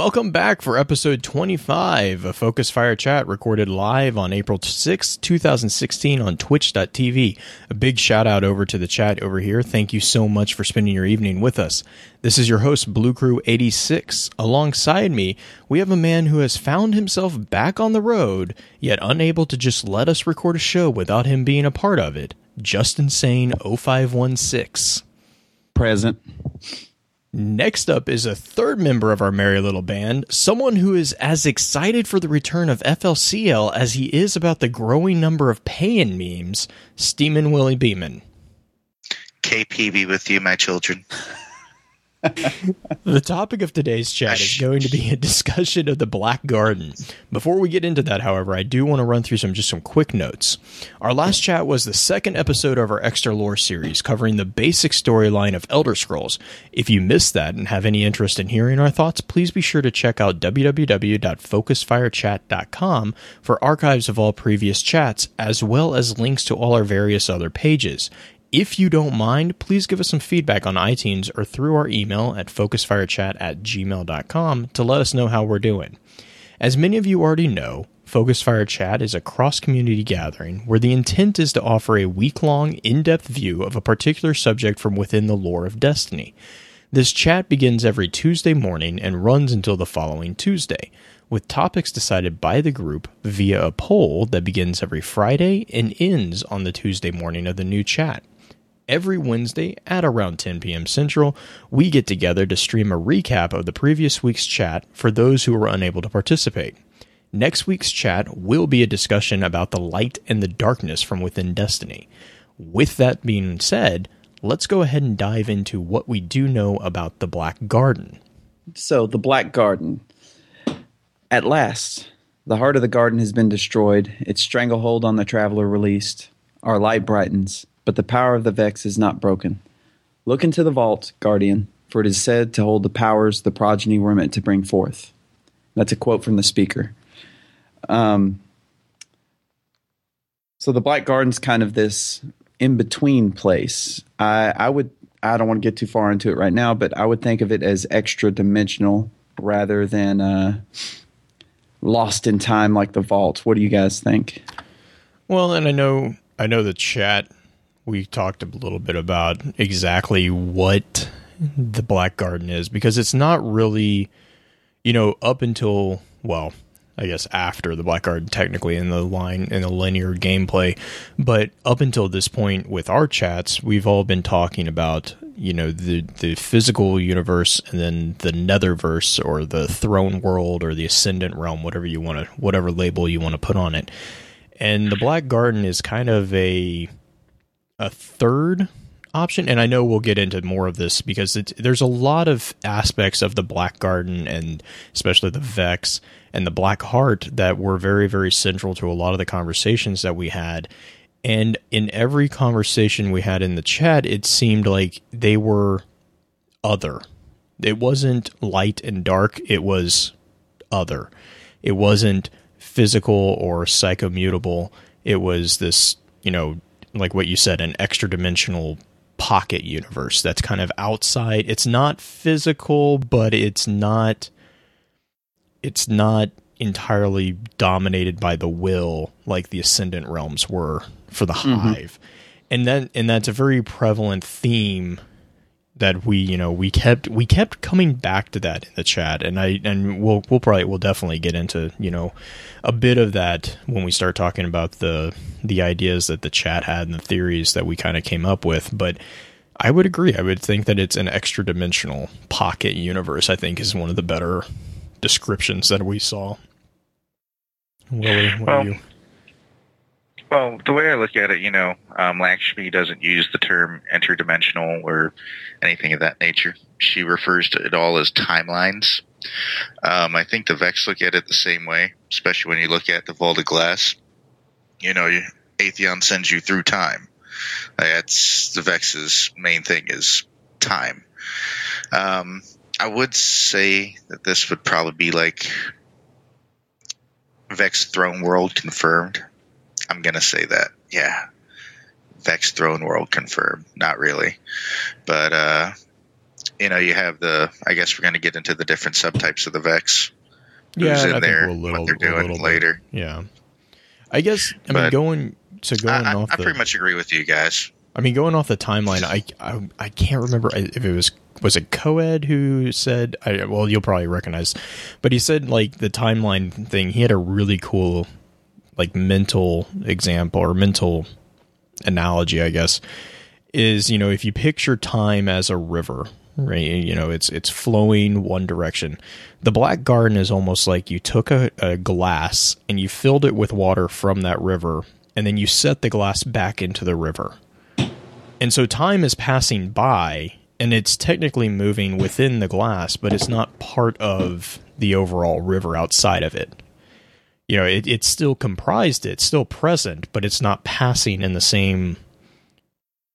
Welcome back for episode 25 of Focus Fire Chat, recorded live on April 6, 2016 on twitch.tv. A big shout out over to the chat over here. Thank you so much for spending your evening with us. This is your host, Blue Crew 86. Alongside me, we have a man who has found himself back on the road, yet unable to just let us record a show without him being a part of it. Justin Sane 0516. Present. Next up is a third member of our merry little band, someone who is as excited for the return of FLCL as he is about the growing number of paean memes, Steeman Willie Beeman. KPB with you, my children. the topic of today's chat is going to be a discussion of the Black Garden. Before we get into that, however, I do want to run through some just some quick notes. Our last chat was the second episode of our Extra Lore series covering the basic storyline of Elder Scrolls. If you missed that and have any interest in hearing our thoughts, please be sure to check out www.focusfirechat.com for archives of all previous chats as well as links to all our various other pages. If you don't mind, please give us some feedback on iTunes or through our email at focusfirechat at gmail.com to let us know how we're doing. As many of you already know, Focus Fire Chat is a cross community gathering where the intent is to offer a week long, in depth view of a particular subject from within the lore of Destiny. This chat begins every Tuesday morning and runs until the following Tuesday, with topics decided by the group via a poll that begins every Friday and ends on the Tuesday morning of the new chat every Wednesday at around 10 p.m. Central, we get together to stream a recap of the previous week's chat for those who were unable to participate. Next week's chat will be a discussion about the light and the darkness from within Destiny. With that being said, let's go ahead and dive into what we do know about the Black Garden. So, the Black Garden. At last, the heart of the garden has been destroyed, its stranglehold on the traveler released. Our light brightens but the power of the Vex is not broken. Look into the vault, Guardian, for it is said to hold the powers the progeny were meant to bring forth. That's a quote from the speaker. Um, so the Black Garden's kind of this in between place. I, I would I don't want to get too far into it right now, but I would think of it as extra dimensional rather than uh, lost in time like the vault. What do you guys think? Well, and I know I know the chat we talked a little bit about exactly what the Black Garden is because it's not really, you know, up until, well, I guess after the Black Garden technically in the line in the linear gameplay, but up until this point with our chats, we've all been talking about you know the the physical universe and then the netherverse or the throne world or the ascendant realm, whatever you want to whatever label you want to put on it. And the Black Garden is kind of a a third option, and I know we'll get into more of this because there's a lot of aspects of the Black Garden and especially the Vex and the Black Heart that were very, very central to a lot of the conversations that we had. And in every conversation we had in the chat, it seemed like they were other. It wasn't light and dark, it was other. It wasn't physical or psychomutable. It was this, you know, like what you said, an extra dimensional pocket universe that's kind of outside. It's not physical, but it's not it's not entirely dominated by the will like the ascendant realms were for the mm-hmm. hive. And then and that's a very prevalent theme that we you know we kept we kept coming back to that in the chat. And i and we'll we'll probably we'll definitely get into you know a bit of that when we start talking about the the ideas that the chat had and the theories that we kind of came up with. But i would agree. I would think that it's an extra dimensional pocket universe i think is one of the better descriptions that we saw. Willie, what well, you well, the way I look at it, you know, um, Lakshmi doesn't use the term interdimensional or anything of that nature. She refers to it all as timelines. Um, I think the Vex look at it the same way, especially when you look at the Vault of Glass. You know, Atheon sends you through time. That's the Vex's main thing is time. Um, I would say that this would probably be like Vex Throne World confirmed. I'm gonna say that. Yeah. Vex Throne World confirmed. Not really. But uh you know, you have the. I guess we're going to get into the different subtypes of the Vex. Yeah, who's I in think there, we'll little- what they're a doing little bit. later. Yeah. I guess I mean going so going I, I, off I the pretty much agree with you guys. I mean going off the timeline I, I I can't remember if it was was it Coed who said I well you'll probably recognize but he said like the timeline thing he had a really cool like mental example or mental analogy I guess is you know if you picture time as a river right you know it's it's flowing one direction. The black garden is almost like you took a, a glass and you filled it with water from that river and then you set the glass back into the river. And so time is passing by and it's technically moving within the glass but it's not part of the overall river outside of it you know it, it's still comprised it's still present but it's not passing in the same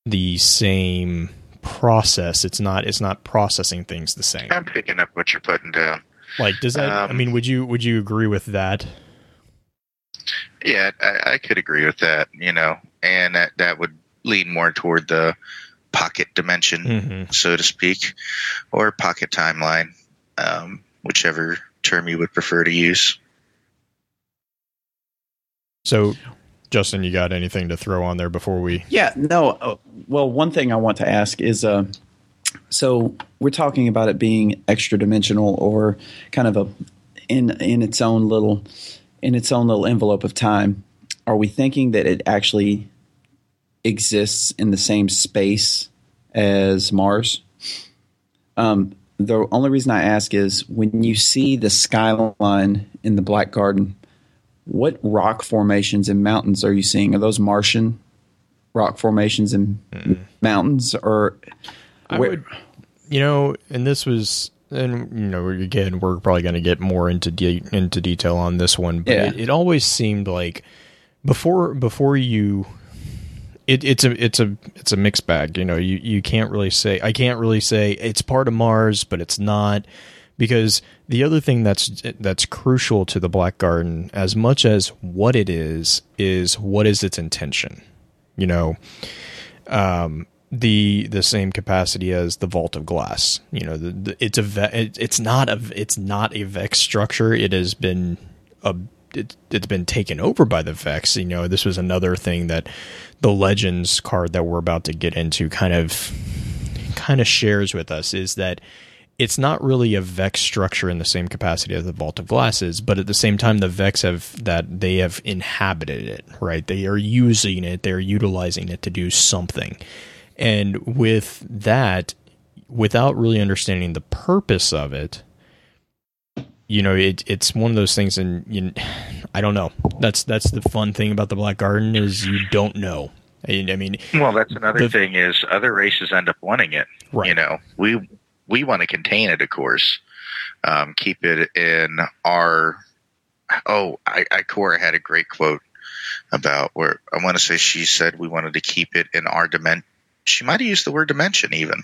the same process it's not it's not processing things the same I'm picking up what you're putting down. like does that i Um, mean would you would you agree with that Yeah, I, I could agree with that. You know, and that that would lean more toward the pocket dimension, mm-hmm. so to speak, or pocket timeline, um, whichever term you would prefer to use. So justin you got anything to throw on there before we Yeah, no. Uh, well, one thing I want to ask is uh, so we're talking about it being extra dimensional or kind of a in in its own little in its own little envelope of time. Are we thinking that it actually exists in the same space as Mars? Um, the only reason I ask is when you see the skyline in the Black Garden, what rock formations and mountains are you seeing? Are those Martian rock formations and mountains, or I where- would, you know, and this was, and you know, again, we're probably going to get more into de- into detail on this one, but Yeah. it, it always seemed like before before you, it, it's a it's a it's a mixed bag. You know, you you can't really say I can't really say it's part of Mars, but it's not. Because the other thing that's that's crucial to the Black Garden, as much as what it is, is what is its intention. You know, um, the the same capacity as the vault of glass. You know, the, the, it's a ve- it, it's not a it's not a vex structure. It has been a it, it's been taken over by the vex. You know, this was another thing that the legends card that we're about to get into kind of kind of shares with us is that it's not really a vex structure in the same capacity as the vault of glasses but at the same time the vex have that they have inhabited it right? They are using it. They're utilizing it to do something. And with that without really understanding the purpose of it you know it, it's one of those things and you, i don't know. That's that's the fun thing about the black garden is you don't know. I, I mean Well, that's another The- thing is other races end up wanting it. Right. You know, we we want to contain it, of course. Um, keep it in our. Oh, I, I Cora had a great quote about where I want to say she said we wanted to keep it in our dimension. She might have used the word dimension even.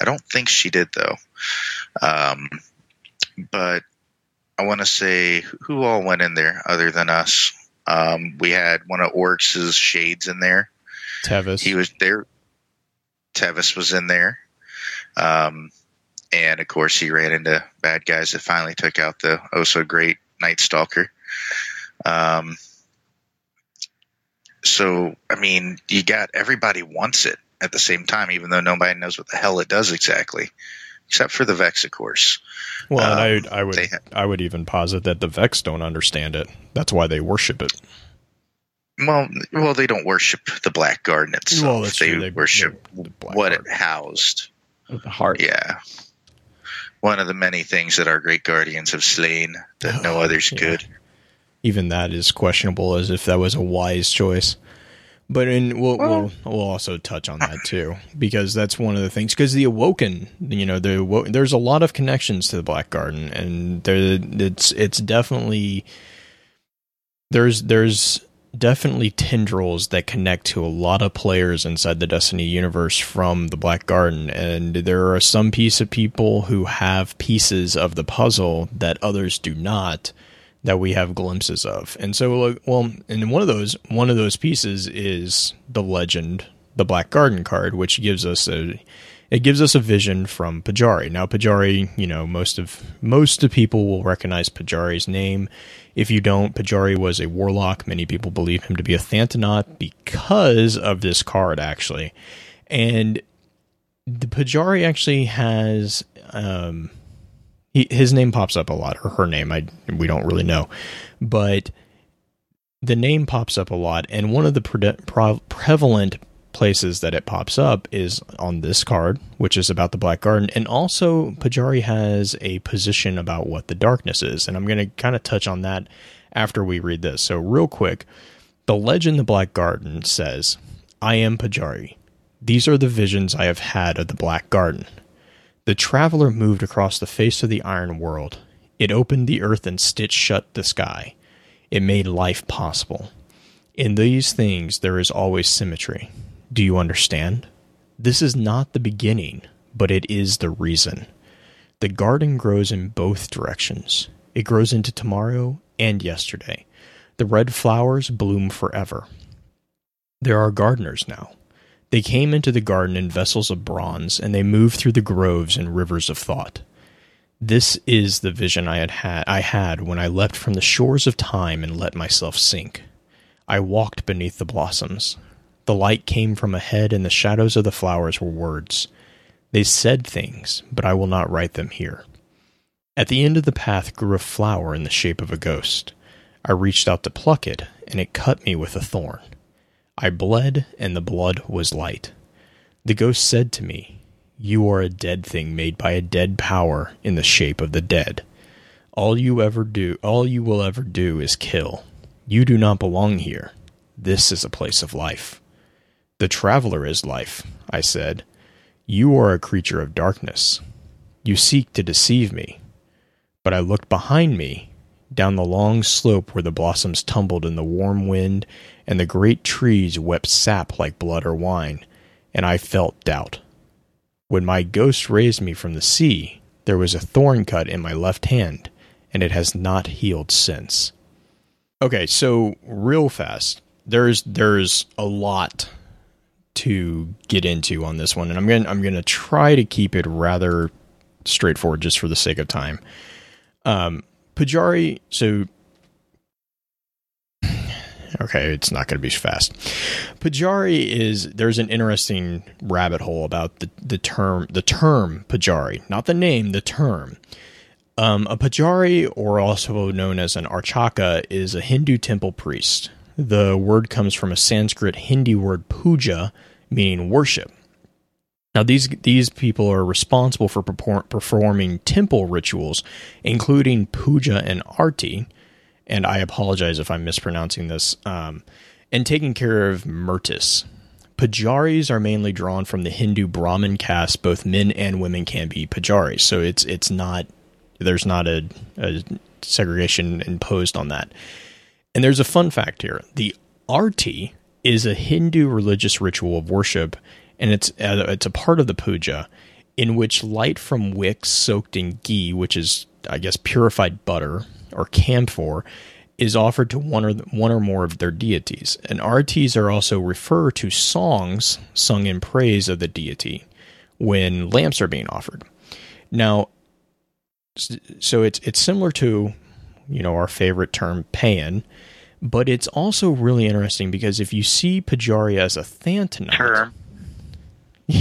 I don't think she did though. Um, but I want to say who all went in there other than us. Um, we had one of Oryx's shades in there. tevis He was there. Tevis was in there. Um, and of course, he ran into bad guys that finally took out the oh so great Night Stalker. Um, so, I mean, you got everybody wants it at the same time, even though nobody knows what the hell it does exactly, except for the Vex, of course. Well, Um, and I, I would ha- I would even posit that the Vex don't understand it. That's why they worship it. Well, well, they don't worship the Black Garden itself. Well, they. They- worship the- the what Garden. it housed. the heart? Yeah. One of the many things that our great guardians have slain that no oh, others Yeah. could. Even that is questionable, as if that was a wise choice. But in we'll we'll, we'll also touch on that too, because that's one of the things. Because the Awoken, you know, the there's a lot of connections to the Black Garden, and there it's it's definitely there's there's definitely tendrils that connect to a lot of players inside the Destiny universe from the Black Garden, and there are some piece of people who have pieces of the puzzle that others do not that we have glimpses of. And so, well, and one of those one of those pieces is the legend, the Black Garden card, which gives us a It gives us a vision from Pujari. Now, Pujari, you know, most of most of people will recognize Pujari's name. If you don't, Pujari was a warlock. Many people believe him to be a Thanatonaut because of this card, actually. And the Pujari actually has um, he, his name pops up a lot, or her name. I we don't really know, but the name pops up a lot, and one of the pre- pre- prevalent places that it pops up is on this card, which is about the Black Garden, and also Pujari has a position about what the darkness is, and I'm going to kind of touch on that after we read this. So, real quick, the legend the Black Garden says, "I am Pujari. These are the visions I have had of the Black Garden." The traveler moved across the face of the iron world. It opened the earth and stitched shut the sky. It made life possible. In these things, there is always symmetry. Do you understand? This is not the beginning, but it is the reason. The garden grows in both directions. It grows into tomorrow and yesterday. The red flowers bloom forever. There are gardeners now. They came into the garden in vessels of bronze, and they moved through the groves and rivers of thought. This is the vision I had, had I had when I leapt from the shores of time and let myself sink. I walked beneath the blossoms. The light came from ahead, and the shadows of the flowers were words. They said things, but I will not write them here. At the end of the path grew a flower in the shape of a ghost. I reached out to pluck it, and it cut me with a thorn. I bled, and the blood was light. The ghost said to me, You are a dead thing made by a dead power in the shape of the dead. All you ever do, all you will ever do is kill. You do not belong here. This is a place of life. The traveler is life, I said. You are a creature of darkness. You seek to deceive me. But I looked behind me, down the long slope where the blossoms tumbled in the warm wind and the great trees wept sap like blood or wine, and I felt doubt. When my ghost raised me from the sea, there was a thorn cut in my left hand, and it has not healed since. Okay, so real fast, there's there's a lot to get into on this one, and I'm gonna I'm gonna try to keep it rather straightforward just for the sake of time. Um, Pujari, so okay, it's not going to be fast. Pujari is there's an interesting rabbit hole about the the term the term Pujari, not the name, the term. Um, a Pujari, or also known as an Archaka, is a Hindu temple priest. The word comes from a Sanskrit Hindi word puja, meaning worship. Now, these these people are responsible for performing temple rituals, including puja and arti, and I apologize if I'm mispronouncing this, um, and taking care of Murtis. Pujaris are mainly drawn from the Hindu Brahmin caste. Both men and women can be pujaris, so it's it's not there's not a, a segregation imposed on that. And there's a fun fact here: the arti is a Hindu religious ritual of worship, and it's uh, it's a part of the puja in which light from wicks soaked in ghee, which is I guess purified butter, or camphor is offered to one or one or more of their deities. And artis are also refer to songs sung in praise of the deity when lamps are being offered. Now, so it's it's similar to you know our favorite term paean, but it's also really interesting because if you see Pujari as a Thanatonaut, term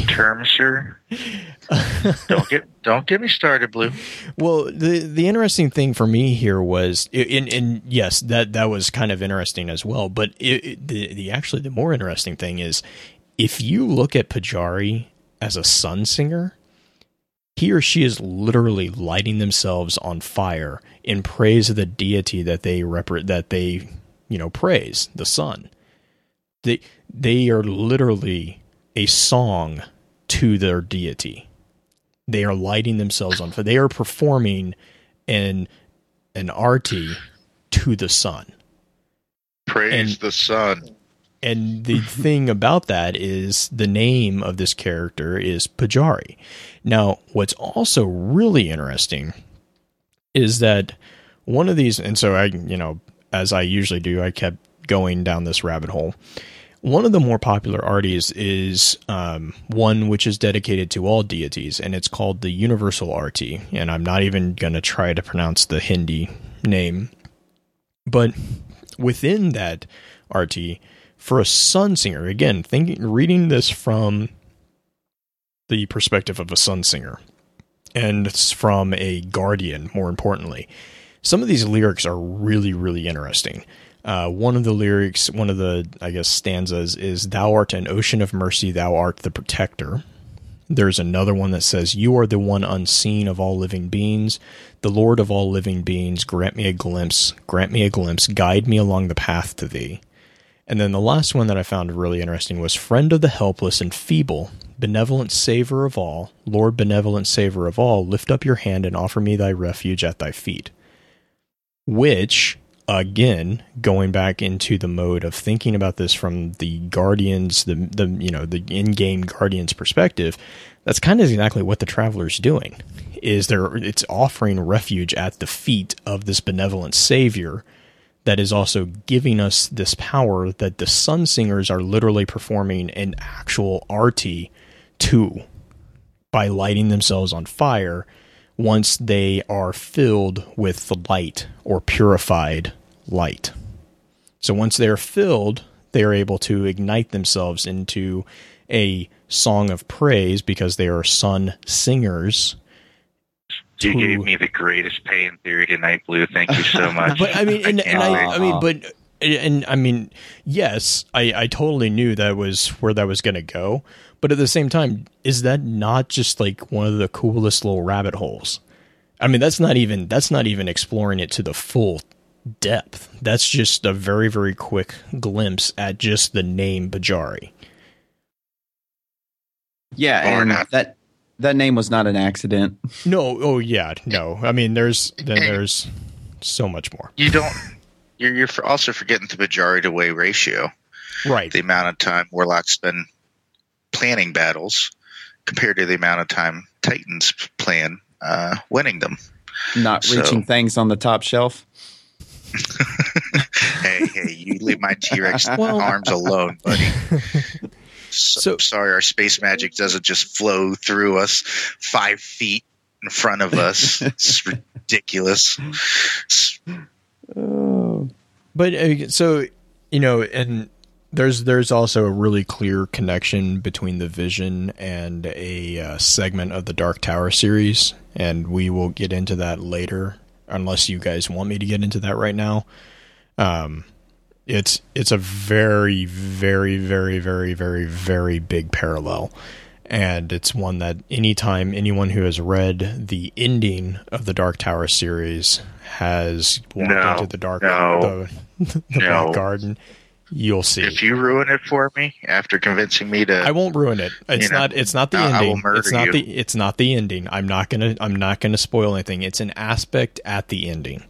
term, sir. don't get don't get me started, Blue. Well, the the interesting thing for me here was, and, and yes, that that was kind of interesting as well. But it, it, the the actually the more interesting thing is, if you look at Pujari as a sun singer, he or she is literally lighting themselves on fire in praise of the deity that they rep- that they you know praise, the sun. They they are literally a song to their deity. They are lighting themselves on fire. They are performing an an arti to the sun. Praise and, the sun. And the thing about that is the name of this character is Pujari. Now, what's also really interesting is that one of these, and so I, you know, as I usually do, I kept going down this rabbit hole One of the more popular arties is um, one which is dedicated to all deities, and it's called the Universal Arti. And I'm not even going to try to pronounce the Hindi name. But within that arti, for a sun singer, again, thinking, reading this from the perspective of a sun singer, and from a guardian, more importantly, some of these lyrics are really, really interesting. Uh, one of the lyrics, one of the, I guess, stanzas is, Thou art an ocean of mercy, thou art the protector. There's another one that says, You are the one unseen of all living beings, the Lord of all living beings. Grant me a glimpse, grant me a glimpse, guide me along the path to thee. And then the last one that I found really interesting was, Friend of the helpless and feeble, benevolent Savior of all, Lord benevolent Savior of all, lift up your hand and offer me thy refuge at thy feet. Which again going back into the mode of thinking about this from the guardians the the you know the in-game guardians perspective that's kind of exactly what the traveler's doing is there it's offering refuge at the feet of this benevolent savior that is also giving us this power that the sun singers are literally performing an actual arti to by lighting themselves on fire once they are filled with the light or purified light. So once they're filled, they are able to ignite themselves into a song of praise because they are sun singers. You gave me the greatest pain theory tonight, Blue. Thank you so much. but I mean, and, I, and I, I mean, but and I mean, yes, I, I totally knew that was where that was going to go. But at the same time, is that not just like one of the coolest little rabbit holes? I mean, that's not even that's not even exploring it to the full depth. That's just a very very quick glimpse at just the name Pujari. Yeah, or not. that that name was not an accident. No, oh yeah, no. I mean, there's then there's so much more. You don't. You're you're also forgetting the Bajari to way ratio. Right. The amount of time Warlocks spend planning battles compared to the amount of time Titans plan uh, winning them. Not so. reaching things on the top shelf. hey, hey, you leave my T Rex well, arms alone, buddy. So, so, sorry, our space magic doesn't just flow through us five feet in front of us. it's ridiculous. Oh. But uh, so you know, and there's there's also a really clear connection between the Vision and a uh, segment of the Dark Tower series, and we will get into that later, unless you guys want me to get into that right now. Um, it's it's a very very very very very very big parallel, and it's one that anytime anyone who has read the ending of the Dark Tower series has walked no, into the dark no, the, the no. Black Garden You'll see. If you ruin it for me after convincing me to, I won't ruin it. It's know, not. It's not the I, ending. It's not you. the. It's not the ending. I'm not gonna. I'm not gonna spoil anything. It's an aspect at the ending.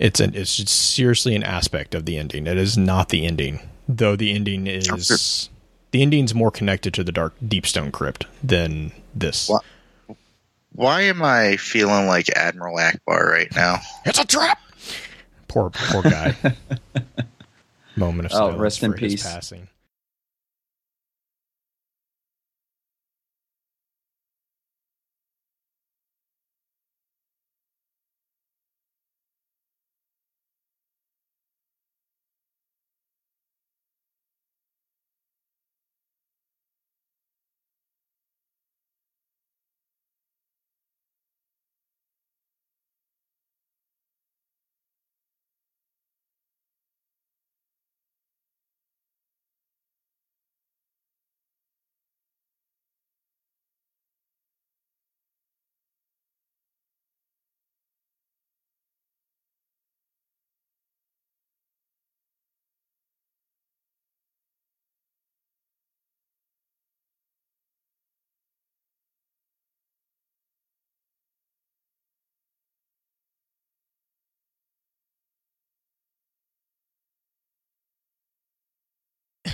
It's an. It's seriously an aspect of the ending. It is not the ending, though. The ending is. The ending's more connected to the dark Deepstone Crypt than this. Why, why am I feeling like Admiral Ackbar right now? It's a trap. Poor, poor guy. moment of oh, rest in peace. passing.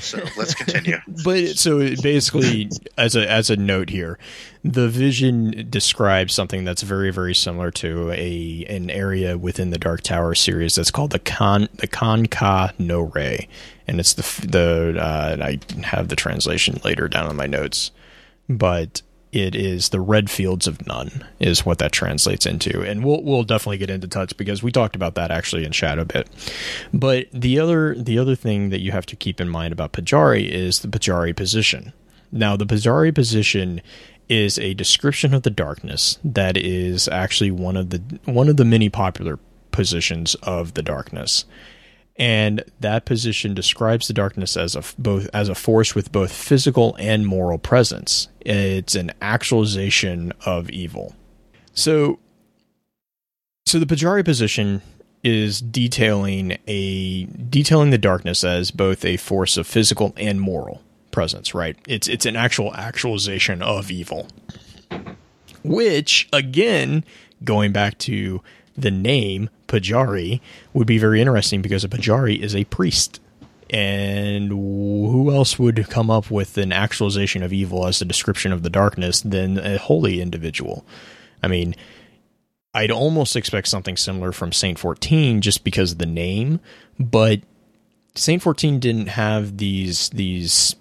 So let's continue. but so basically, as a as a note here, the vision describes something that's very very similar to a an area within the Dark Tower series that's called the Con the Can'-Ka No Rey, and it's the the uh, I have the translation later down in my notes, but it is the red fields of none is what that translates into. And we'll we'll definitely get into touch because we talked about that actually in a bit. But the other the other thing that you have to keep in mind about Pujari is the Pujari position. Now the Pujari position is a description of the darkness that is actually one of the one of the many popular positions of the darkness and that position describes the darkness as a both as a force with both physical and moral presence. It's an actualization of evil. So, so the Pujari position is detailing a detailing the darkness as both a force of physical and moral presence. Right? It's it's an actual actualization of evil, which again, going back to the name Pujari would be very interesting because a Pujari is a priest. And who else would come up with an actualization of evil as a description of the darkness than a holy individual? I mean, I'd almost expect something similar from Saint 14 just because of the name, but Saint 14 didn't have these these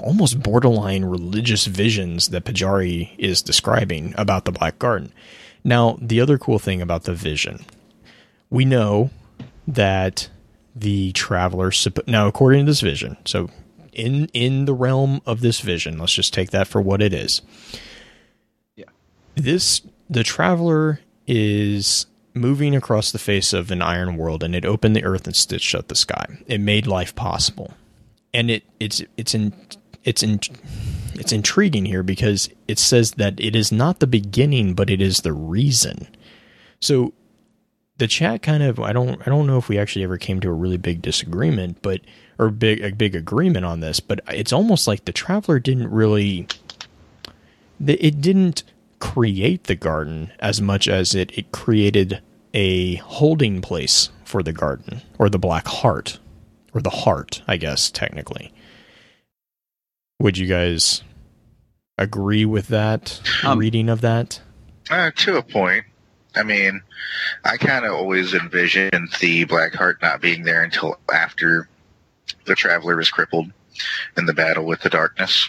almost borderline religious visions that Pujari is describing about the Black Garden. Now, the other cool thing about the vision we know that the traveler now according to this vision so in in the realm of this vision let's just take that for what it is. Yeah. This the traveler is moving across the face of an iron world and it opened the earth and stitched shut the sky. It made life possible. And it it's it's in it's in it's intriguing here because it says that it is not the beginning but it is the reason so the chat kind of I don't I don't know if we actually ever came to a really big disagreement, but or big a big agreement on this, but it's almost like the traveler didn't really it didn't create the garden as much as it it created a holding place for the garden or the black heart or the heart, I guess technically. Would you guys agree with that um, reading of that? Uh, to a point. I mean, I kind of always envisioned the Black Heart not being there until after the Traveler was crippled in the battle with the darkness.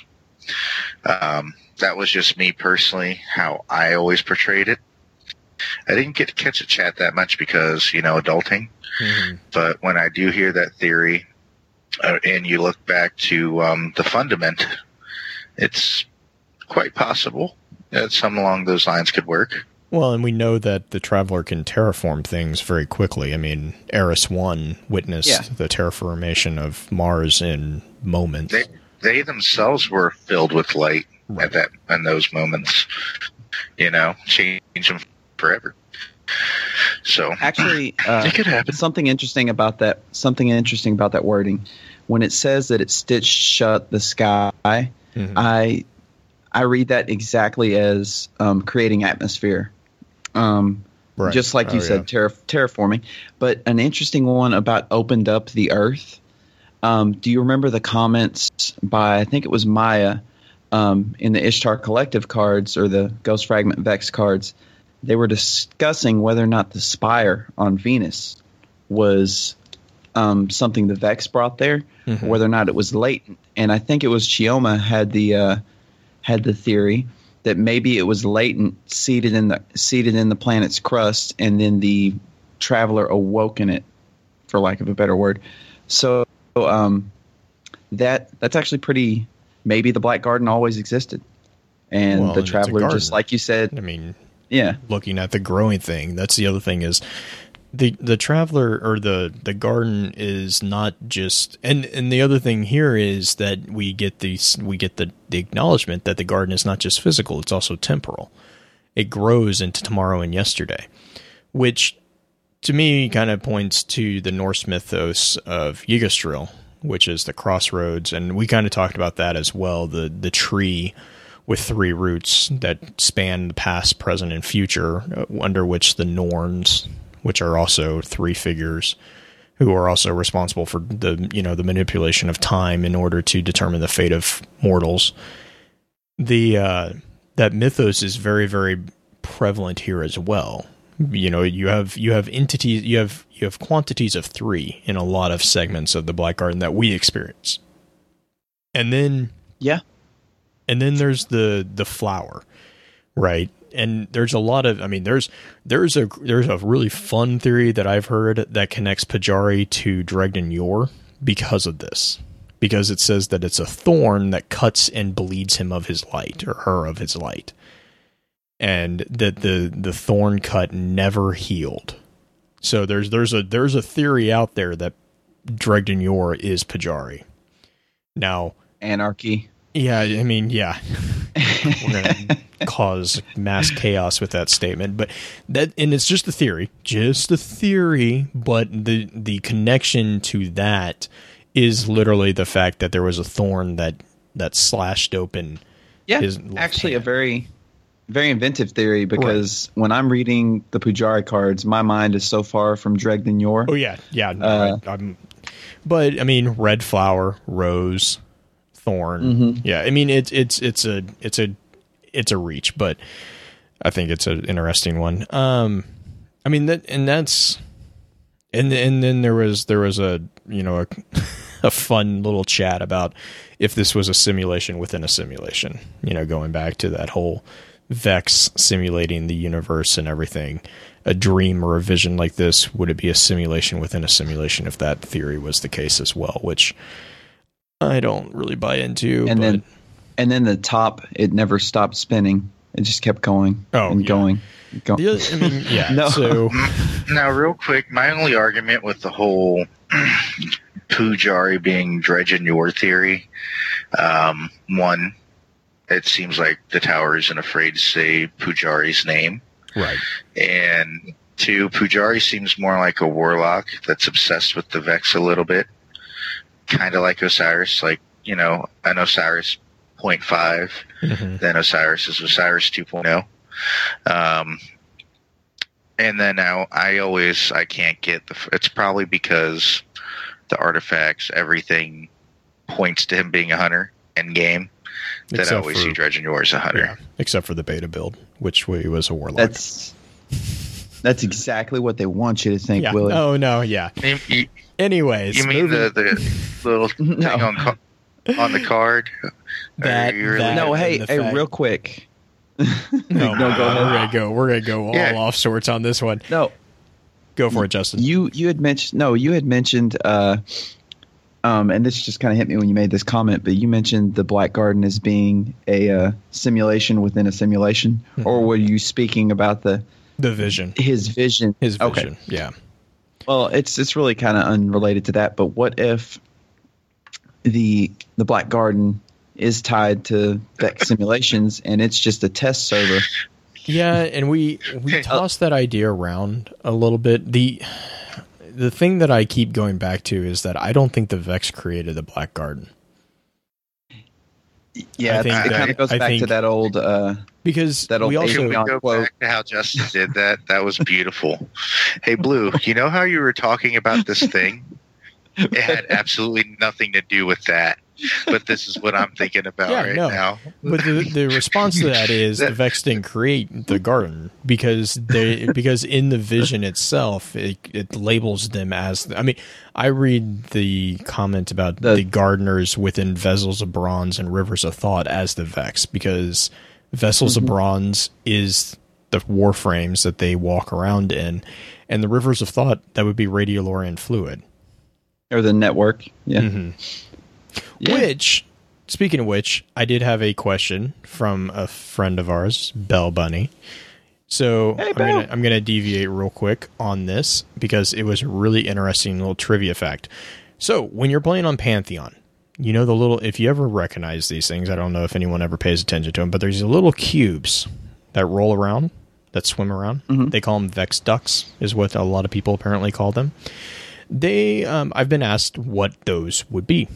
Um, that was just me personally, how I always portrayed it. I didn't get to catch a chat that much because, you know, adulting. Mm-hmm. But when I do hear that theory, uh, and you look back to um, the fundament, it's quite possible that some along those lines could work. Well, and we know that the traveler can terraform things very quickly. I mean, Ares One witnessed yeah. the terraformation of Mars in moments. They, they themselves were filled with light right. at that in those moments. You know, change them forever. So actually, uh, it could happen. Something interesting about that. Something interesting about that wording. When it says that it stitched shut the sky, mm-hmm. I I read that exactly as um, creating atmosphere um, right. just like you oh, said, yeah. terraforming. But an interesting one about opened up the earth. Um, do you remember the comments by I think it was Maya um, in the Ishtar Collective cards or the Ghost Fragment Vex cards? They were discussing whether or not the spire on Venus was um, something the Vex brought there, mm-hmm. whether or not it was latent. And I think it was Chioma had the uh, had the theory that maybe it was latent, seated in the seated in the planet's crust, and then the traveler awoke in it, for lack of a better word. So um, that that's actually pretty. Maybe the Black Garden always existed, and well, the traveler, just like you said. I mean, yeah, looking at the growing thing. That's the other thing is the the traveler or the the garden is not just and and the other thing here is that we get these we get the the acknowledgement that the garden is not just physical it's also temporal. It grows into tomorrow and yesterday which to me kind of points to the Norse mythos of Yggdrasil which is the crossroads. And we kind of talked about that as well the the tree with three roots that span the past, present, and future, uh, under which the Norns, which are also three figures, who are also responsible for the you know the manipulation of time in order to determine the fate of mortals. The uh, that mythos is very very prevalent here as well. You know, you have you have entities, you have you have quantities of three in a lot of segments of the Black Garden that we experience, and then Yeah. And then there's the the flower, right? And there's a lot of, I mean, there's there's a there's a really fun theory that I've heard that connects Pujari to Dredgen Yor because of this, because it says that it's a thorn that cuts and bleeds him of his light or her of his light, and that the the thorn cut never healed. So there's there's a there's a theory out there that Dredgen Yor is Pujari. Now, Anarchy. Yeah, I mean, yeah. We're going to cause mass chaos with that statement, but that and it's just a theory, just a theory, but the the connection to that is literally the fact that there was a thorn that that slashed open Yeah, actually, a very, very inventive theory because when I'm reading the Pujari cards, my mind is so far from Dredgen Yor. Oh yeah, yeah. no, Uh, I, but I mean, red flower, rose, thorn. Mm-hmm. Yeah, I mean, it's it's it's a it's a it's a reach, but I think it's an interesting one. Um, I mean that, and that's, and and then there was there was a you know a, a fun little chat about if this was a simulation within a simulation. You know, going back to that whole Vex simulating the universe and everything. A dream or a vision like this would it be a simulation within a simulation if that theory was the case as well? Which I don't really buy into. and but, then, and then the top, it never stopped spinning. It just kept going Oh, and yeah. going. and going. the other- I mean, yeah. No. So Now, real quick, my only argument with the whole Pujari being Dredgen Yor theory, um, one, it seems like the tower isn't afraid to say Pujari's name. right. And two, Pujari seems more like a warlock that's obsessed with the Vex a little bit. Kind of like Osiris, like, you know, an Osiris 0.5 Mhm. than Osiris is Osiris 2.0. Um, and then now I always I can't get the. It's probably because the artifacts, everything points to him being a hunter and game. That I always for- see Dredgen Yor's a hunter. Yeah, except for the beta build, which we was a warlock. That's that's exactly what they want you to think, yeah. Willie. Oh no, yeah. You, you, Anyways, you mean moving- the, the little thing No. on on the card? that, really- that no, hey, the hey, fact- real quick. No, No, go We're gonna go. We're gonna go all Yeah. off sorts on this one. No, Go for it, Justin. you you had mentioned no, you had mentioned uh, um, and this just kind of hit me when you made this comment, but you mentioned the Black Garden as being a uh, simulation within a simulation, Mm-hmm. or were you speaking about the the vision. his vision? His Okay. vision. Yeah. Well, it's it's really kind of unrelated to that, but what if the the Black Garden is tied to Vex simulations and it's just a test server? Yeah, and we we uh, tossed that idea around a little bit. The the thing that I keep going back to is that I don't think the Vex created the Black Garden. Yeah, I think it that- kind of goes I back to that old uh, Because That old we also we go quote. back to how Justin did that? That was beautiful. hey, Blue, you know how you were talking about this thing? It had absolutely nothing to do with that. But this is what I'm thinking about Yeah, right no. now. but the, the response to that is the Vex didn't create the garden because they because in the vision itself it, it labels them as I mean I read the comment about the, The- gardeners within vessels of bronze and rivers of thought as the Vex because vessels of bronze is the warframes that they walk around in and the rivers of thought that would be radiolarian fluid or the network. Yeah. Mhm. Yeah. Which, speaking of which, I did have a question from a friend of ours, Bell Bunny. So Hey, I'm gonna I'm gonna deviate real quick on this because it was a really interesting little trivia fact. So when you're playing on Pantheon, you know the little if you ever recognize these things, I don't know if anyone ever pays attention to them, but there's these little cubes that roll around, that swim around. They call them Vex ducks, is what a lot of people apparently call them they um, i've been asked what those would be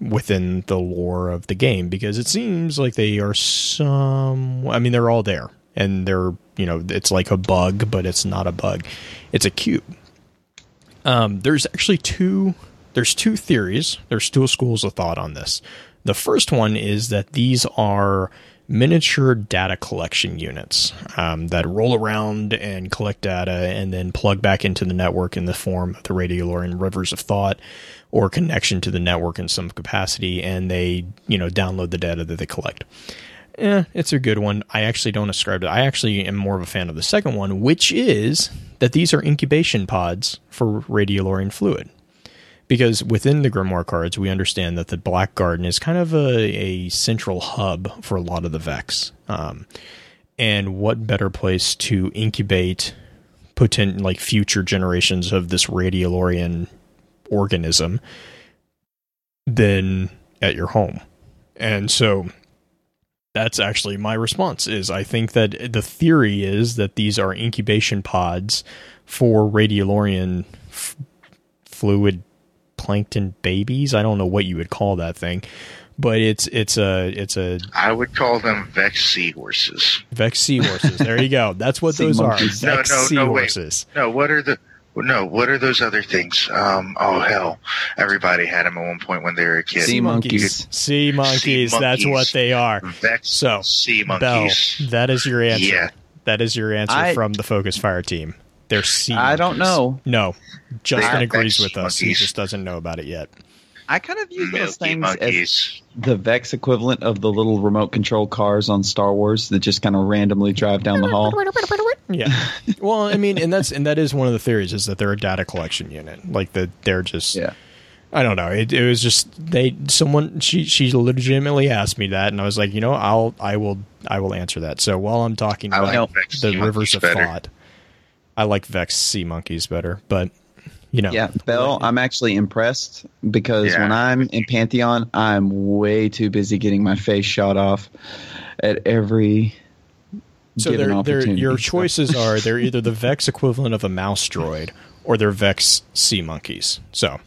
within the lore of the game because it seems like they are some i mean they're all there and they're you know it's like a bug but it's not a bug it's a cube Um, there's actually two. There's two theories. There's two schools of thought on this. The first one is that these are miniature data collection units um, that roll around and collect data and then plug back into the network in the form of the Radiolarian rivers of thought or connection to the network in some capacity, and they you know download the data that they collect. Eh, it's a good one. I actually don't ascribe to. I actually am more of a fan of the second one, which is that these are incubation pods for Radiolarian fluid because within the grimoire cards we understand that the black garden is kind of a, a central hub for a lot of the vex. Um, and what better place to incubate potent like future generations of this radiolarian organism than at your home? And so that's actually my response is i think that the theory is that these are incubation pods for radiolarian f- fluid plankton babies. I don't know what you would call that thing, but it's it's a it's a I would call them Vex seahorses. Vex seahorses. There you go. That's what those monkeys. are. No, Vex no, no, wait. seahorses. No, what are the no? What are those other things? Um, oh hell, everybody had them at one point when they were a kid. Sea monkeys. Sea monkeys. That's monkeys. what they are. Vex So, sea Bell, monkeys. that is your answer. Yeah. That is your answer I- from the Focus Fire team. They're sea. I don't monkeys. know. No, Justin agrees with us. He just doesn't know about it yet. I kind of view those Milky things as the Vex equivalent of the little remote control cars on Star Wars that just kind of randomly drive down the hall. Yeah. Well, I mean, and that's and that is one of the theories is that they're a data collection unit. Like that they're just Yeah. I don't know. It, it was just they someone she she legitimately asked me that and I was like, you know, I'll I will I will answer that. So while I'm talking I about like the rivers of better. thought, I like Vex sea monkeys better, but you know. Yeah, Bell, I'm actually impressed because Yeah. when I'm in Pantheon, I'm way too busy getting my face shot off at every So given they're, they're, your choices are they're either the Vex equivalent of a mouse droid or they're Vex sea monkeys. So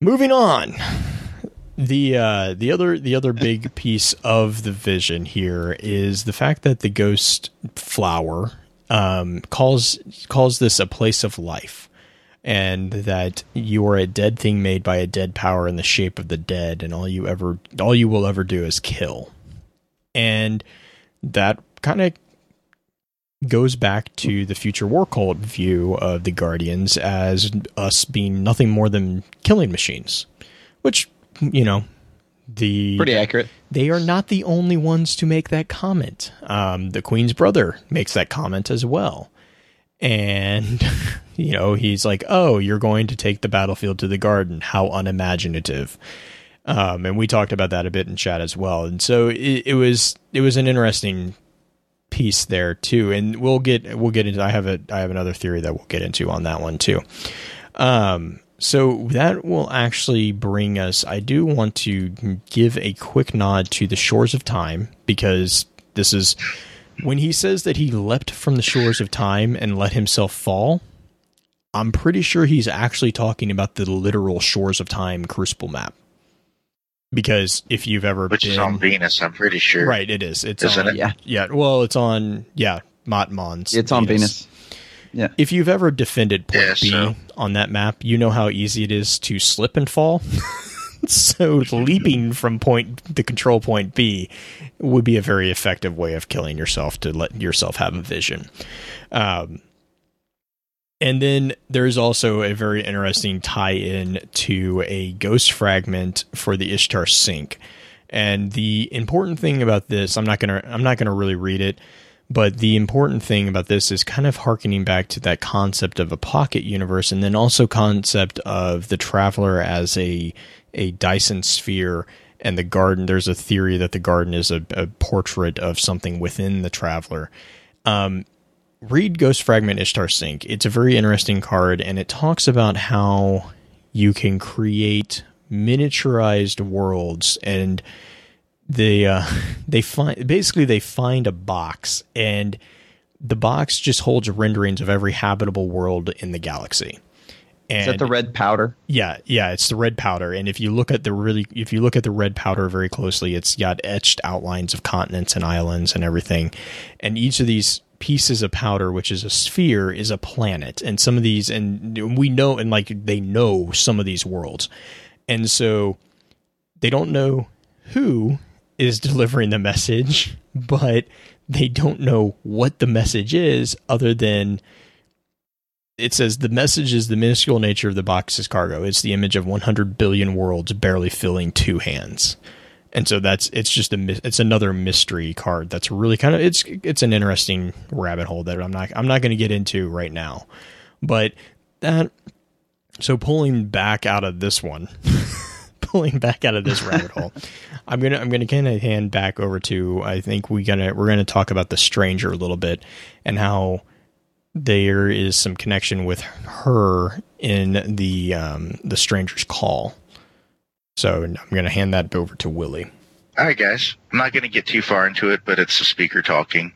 moving on. The uh, the other the other big piece of the vision here is the fact that the ghost flower um, calls calls this a place of life, and that you are a dead thing made by a dead power in the shape of the dead, and all you ever all you will ever do is kill, and that kind of goes back to the future war cult view of the guardians as us being nothing more than killing machines which you know the pretty accurate. they are not the only ones to make that comment. Um, the queen's brother makes that comment as well. And you know he's like oh you're going to take the battlefield to the garden. How unimaginative. Um, and we talked about that a bit in chat as well. And so it, it was it was an interesting piece there too. And we'll get we'll get into i have a i have another theory that we'll get into on that one too. Um so that will actually bring us i do want to give a quick nod to the shores of time because this is when he says that he leapt from the shores of time and let himself fall i'm pretty sure he's actually talking about the literal shores of time crucible map because if you've ever Which been is on Venus, I'm pretty sure. Right, it is. It's Isn't on, it? Yeah. Yeah, well, it's on yeah, Matmon's. It's on Venus. Yeah. If you've ever defended Point Yeah, B so- on that map, you know how easy it is to slip and fall. so leaping from point the control point B would be a very effective way of killing yourself to let yourself have a vision. Um, and then there's also a very interesting tie-in to a ghost fragment for the Ishtar Sink. And the important thing about this, I'm not gonna I'm not gonna really read it, but the important thing about this is kind of harkening back to that concept of a pocket universe, and then also concept of the traveler as a a Dyson sphere and the garden. There's a theory that the garden is a, a portrait of something within the traveler. Um, read Ghost Fragment Ishtar Sink. It's a very interesting card, and it talks about how you can create miniaturized worlds and they uh, they find basically they find a box and the box just holds renderings of every habitable world in the galaxy And Is that the red powder? yeah, yeah, it's the red powder. And if you look at the really, if you look at the red powder very closely, it's got etched outlines of continents and islands and everything. And each of these pieces of powder, which is a sphere, is a planet. And some of these, and we know, and like they know some of these worlds. And so they don't know who is delivering the message, but they don't know what the message is other than it says the message is the minuscule nature of the box's cargo. It's the image of 100 billion worlds barely filling two hands. And so that's it's just a it's another mystery card that's really kind of it's it's an interesting rabbit hole that I'm not I'm not going to get into right now. But that so pulling back out of this one pulling back out of this rabbit hole. I'm gonna I'm gonna kind of hand back over to I think we gonna we're gonna talk about the stranger a little bit and how there is some connection with her in the um, the stranger's call. So I'm gonna hand that over to Willie. All right, guys. I'm not going to get too far into it, but it's the speaker talking.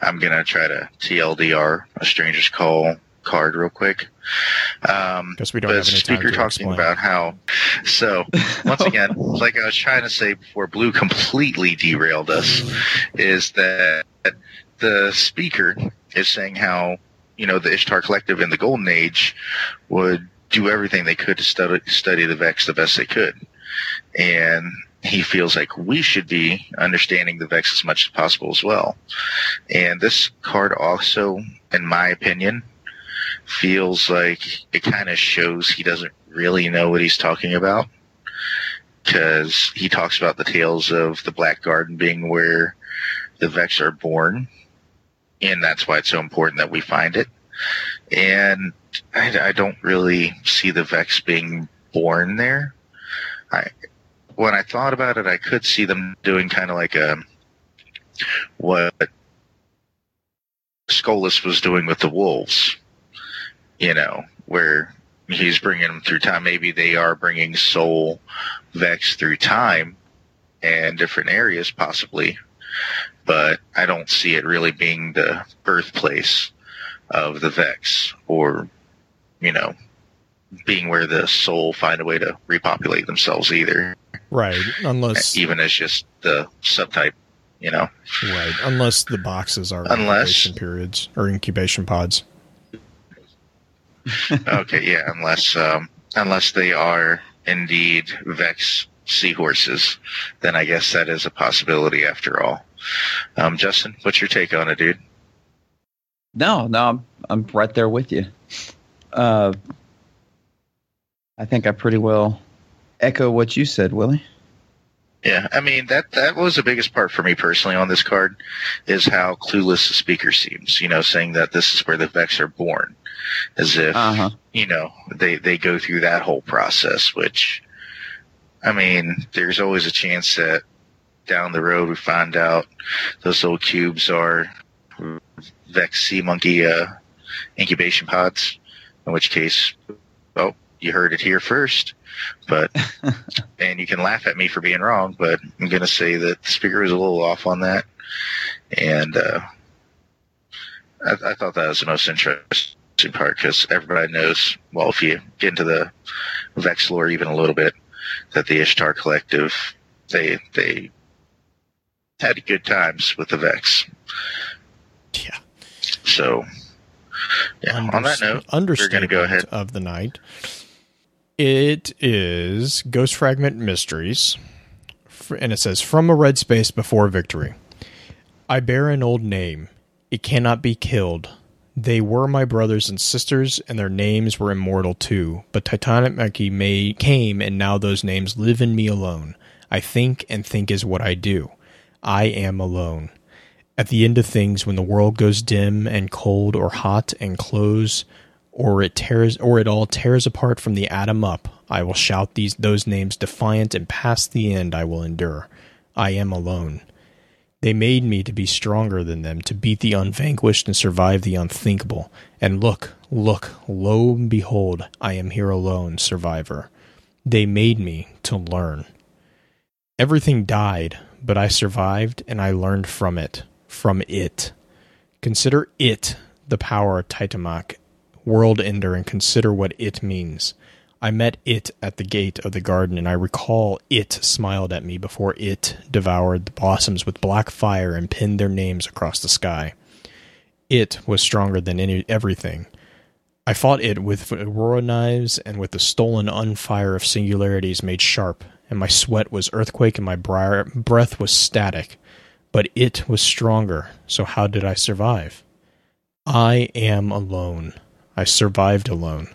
I'm going to try to TLDR a stranger's call card real quick. Um, Because we don't but have any the time speaker to talking explain. about how. So once again, like I was trying to say before, Blue completely derailed us. Is that the speaker is saying how you know the Ishtar Collective in the Golden Age would do everything they could to study study the Vex the best they could, and he feels like we should be understanding the Vex as much as possible as well. And this card also, in my opinion, feels like it kind of shows he doesn't really know what he's talking about. Because he talks about the tales of the Black Garden being where the Vex are born. And that's why it's so important that we find it. And I, I don't really see the Vex being born there. I, when I thought about it, I could see them doing kind of like a what Skolas was doing with the wolves. You know, where he's bringing them through time. Maybe they are bringing Soul Vex through time and different areas, possibly. But I don't see it really being the birthplace of the Vex, or you know, being where the soul find a way to repopulate themselves either Right, unless even as just the subtype, you know. right, unless the boxes are Unless- incubation periods or incubation pods. Okay, yeah, unless um, unless they are indeed Vex seahorses, then I guess that is a possibility after all. Um, Justin, what's your take on it, dude? No, no, I'm I'm right there with you. Uh, I think I pretty well echo what you said, Willie. Yeah, I mean that that was the biggest part for me personally on this card is how clueless the speaker seems. You know, saying that this is where the Vex are born, as if Uh huh. you know they they go through that whole process. Which, I mean, there's always a chance that down the road we find out those little cubes are Vex sea monkey uh, incubation pods. In which case, oh, you heard it here first. But and you can laugh at me for being wrong, but I'm going to say that the speaker was a little off on that, and uh, I, I thought that was the most interesting part because everybody knows. Well, if you get into the Vex lore even a little bit, that the Ishtar Collective they they had good times with the Vex. Yeah. So, yeah. on that note, we're going to go ahead. of the night. It is Ghost Fragment Mysteries, and it says from a red space before victory. I bear an old name; it cannot be killed. They were my brothers and sisters, and their names were immortal too. But Titanomachy came, and now those names live in me alone. I think, and think is what I do. I am alone. At the end of things, when the world goes dim and cold or hot and close, or it tears or it all tears apart from the atom up, I will shout these those names defiant and past the end I will endure. I am alone. They made me to be stronger than them, to beat the unvanquished and survive the unthinkable. And look, look, lo and behold, I am here alone, survivor. They made me to learn. Everything died, but I survived and I learned from it. From it. Consider it the power of Titanomachy world ender, and consider what it means. I met it at the gate of the garden, and I recall it smiled at me before it devoured the blossoms with black fire and pinned their names across the sky. It was stronger than any everything. I fought it with aurora knives and with the stolen unfire of singularities made sharp, and my sweat was earthquake and my breath was static. But it was stronger, so how did I survive? I am alone. I survived alone.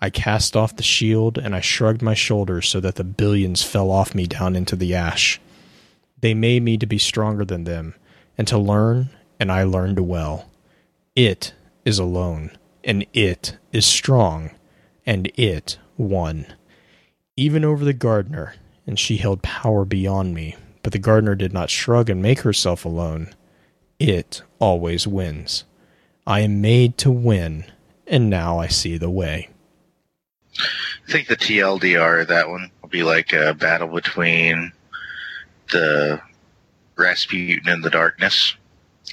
I cast off the shield and I shrugged my shoulders so that the billions fell off me down into the ash. They made me to be stronger than them and to learn, and I learned well. It is alone, and it is strong, and it won. Even over the gardener, and she held power beyond me, but the gardener did not shrug and make herself alone. It always wins. I am made to win, and now I see the way. I think the TLDR that one will be like a battle between the Rasputin and the Darkness,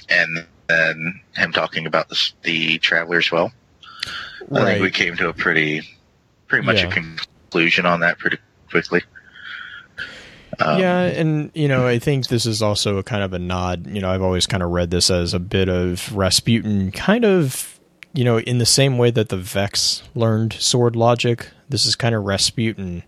and then him talking about the, the Traveler as well. Right. I think we came to a pretty, pretty much yeah. a conclusion on that pretty quickly. Um, yeah, and you know, I think this is also a kind of a nod. You know, I've always kind of read this as a bit of Rasputin, kind of, you know, in the same way that the Vex learned sword logic. This is kind of Rasputin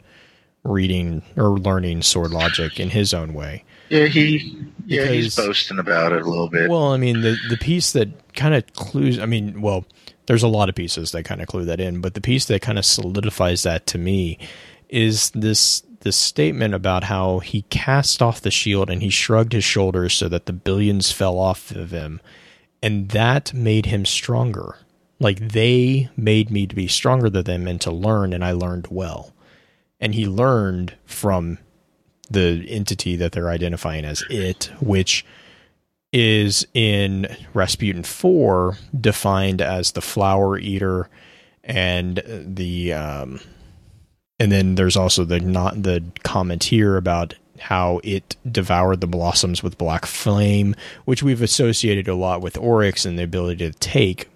reading or learning sword logic in his own way. Yeah, he yeah because, he's boasting about it a little bit. Well, I mean, the the piece that kind of clues. I mean, well, there's a lot of pieces that kind of clue that in, but the piece that kind of solidifies that to me is this this statement about how he cast off the shield and he shrugged his shoulders so that the billions fell off of him, and that made him stronger. Like they made me to be stronger than them and to learn, and I learned well. And he learned from the entity that they're identifying as it, which is in Rasputin 4 defined as the flower eater and the um, and then there's also the not the comment here about how it devoured the blossoms with black flame, which we've associated a lot with Oryx and the ability to take.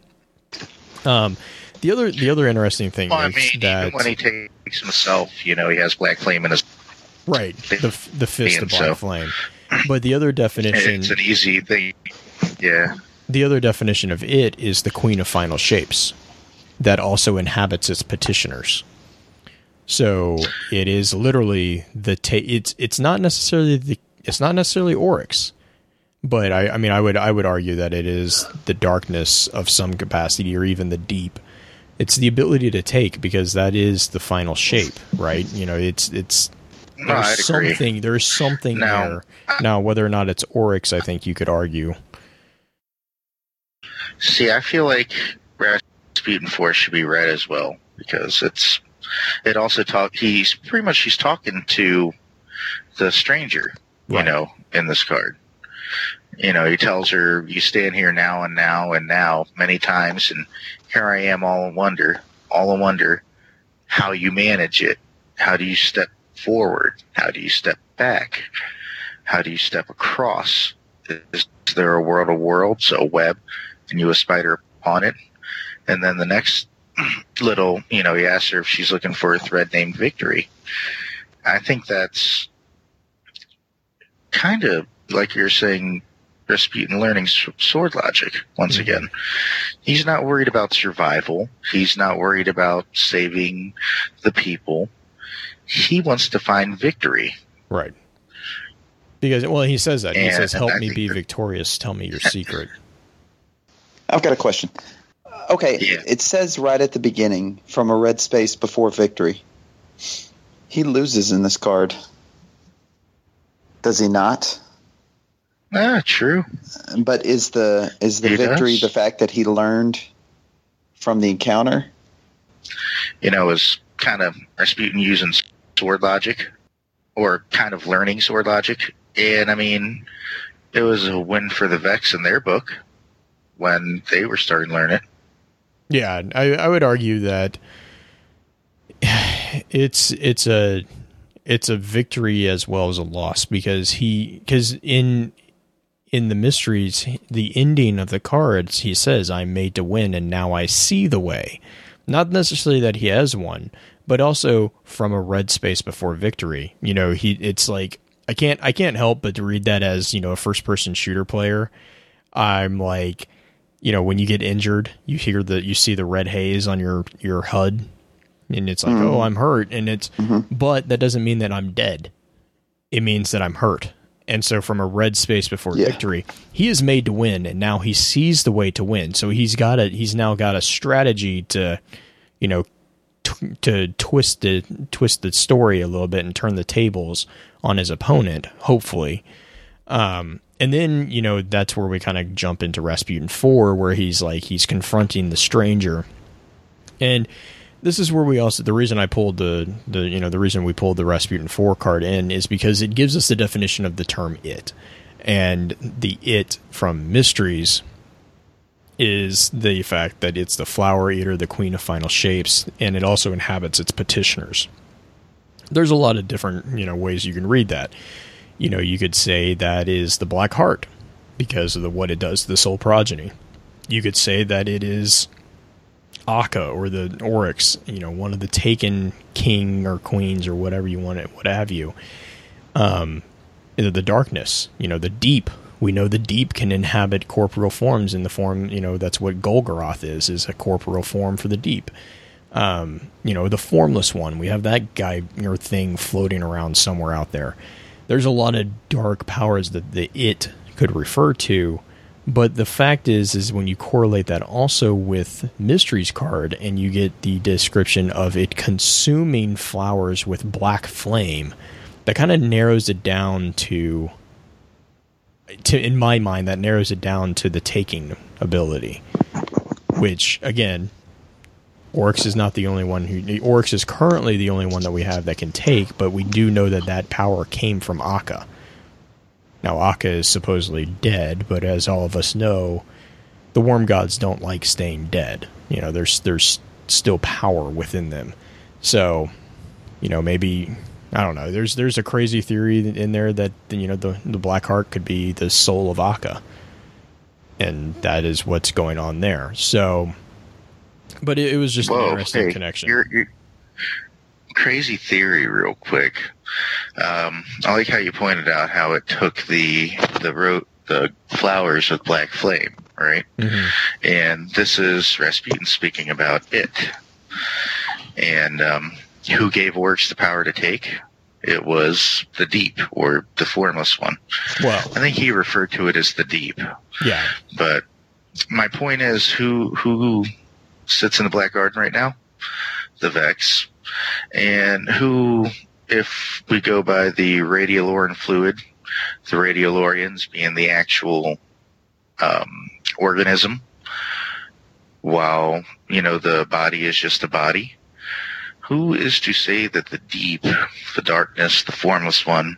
Um, the other the other interesting thing well, is I mean, that when he takes himself, you know, he has black flame in his right the the fist of black so. flame. But the other definition it's an easy thing, yeah. The other definition of it is the Queen of Final Shapes, that also inhabits its petitioners. So it is literally the ta- it's it's not necessarily the it's not necessarily Oryx, but I, I mean I would I would argue that it is the darkness of some capacity or even the deep. It's the ability to take because that is the final shape, right? You know, it's it's there's no, something there's something now, there. Now whether or not it's Oryx, I think you could argue. See, I feel like Rasputin Force should be read as well because it's it also talk. He's pretty much he's talking to the stranger, right. you know, in this card. You know, he tells her, "You stand here now and now and now many times, and here I am, all in wonder, all in wonder, how you manage it. How do you step forward? How do you step back? How do you step across? Is there a world of worlds, a web, and you a spider upon it? And then the next little, you know, he asks her if she's looking for a thread named Victory. I think that's kind of like you're saying, Rasputin learning sword logic once mm-hmm. again. He's not worried about survival. He's not worried about saving the people. He wants to find victory. Right. Because, well, he says that. And he says, Help me be victorious. Tell me your secret. I've got a question. Okay, yeah. it says right at the beginning from a red space before victory. He loses in this card. Does he not? Ah, true. But is the is the he victory does. the fact that he learned from the encounter? You know, it was kind of Rasputin using sword logic, or kind of learning sword logic, and I mean, it was a win for the Vex in their book when they were starting to learn it. Yeah, I, I would argue that it's it's a it's a victory as well as a loss because he because in in the mysteries, the ending of the cards, he says, "I'm made to win, and now I see the way." Not necessarily that he has won, but also from a red space before victory. You know, he it's like I can't I can't help but to read that as you know a first person shooter player. I'm like, you know, when you get injured, you hear the you see the red haze on your your HUD, and it's like, mm-hmm. oh, I'm hurt, and it's, mm-hmm. but that doesn't mean that I'm dead. It means that I'm hurt. And so, from a red space before Yeah. victory, he is made to win, and now he sees the way to win. So he's got a he's now got a strategy to, you know, t- to twist the twist the story a little bit and turn the tables on his opponent. Hopefully, um, and then you know that's where we kind of jump into Rasputin four, where he's like he's confronting the stranger, and this is where we also the reason I pulled the the you know the reason we pulled the Rasputin four card in is because it gives us the definition of the term it, and the it from Mysteries is the fact that it's the flower eater, the queen of final shapes, and it also inhabits its petitioners. There's a lot of different you know ways you can read that. You know, you could say that is the black heart because of the, what it does to the Sol Progeny. You could say that it is Akka or the Oryx, you know, one of the taken king or queens or whatever you want it, what have you. Um, the darkness, you know, the deep. We know the deep can inhabit corporeal forms in the form, you know, that's what Golgoroth is, is a corporeal form for the deep. Um, you know, the formless one, we have that guy or thing floating around somewhere out there. There's a lot of dark powers that the it could refer to, but the fact is, is when you correlate that also with Mysteries card, and you get the description of it consuming flowers with black flame, that kind of narrows it down to, to in my mind, that narrows it down to the taking ability, which again, Oryx is not the only one who. Oryx is currently the only one that we have that can take, but we do know that that power came from Akka. Now, Akka is supposedly dead, but as all of us know, the worm gods don't like staying dead. You know, there's there's still power within them. So, you know, maybe I don't know. There's there's a crazy theory in there that you know the the Black Heart could be the soul of Akka, and that is what's going on there. So, but it, it was just an interesting hey, connection. You're, you're, crazy theory, real quick. Um, I like how you pointed out how it took the the ro- the flowers with black flame, right? Mhm. And this is Rasputin speaking about it. And um, who gave Oryx the power to take? It was the deep or the formless one. Well, I think he referred to it as the deep. yeah, But my point is, who who sits in the Black Garden right now? The Vex, and who, if we go by the radiolarian fluid, the radiolarians being the actual um, organism, while you know the body is just a body. Who is to say that the deep, the darkness, the formless one,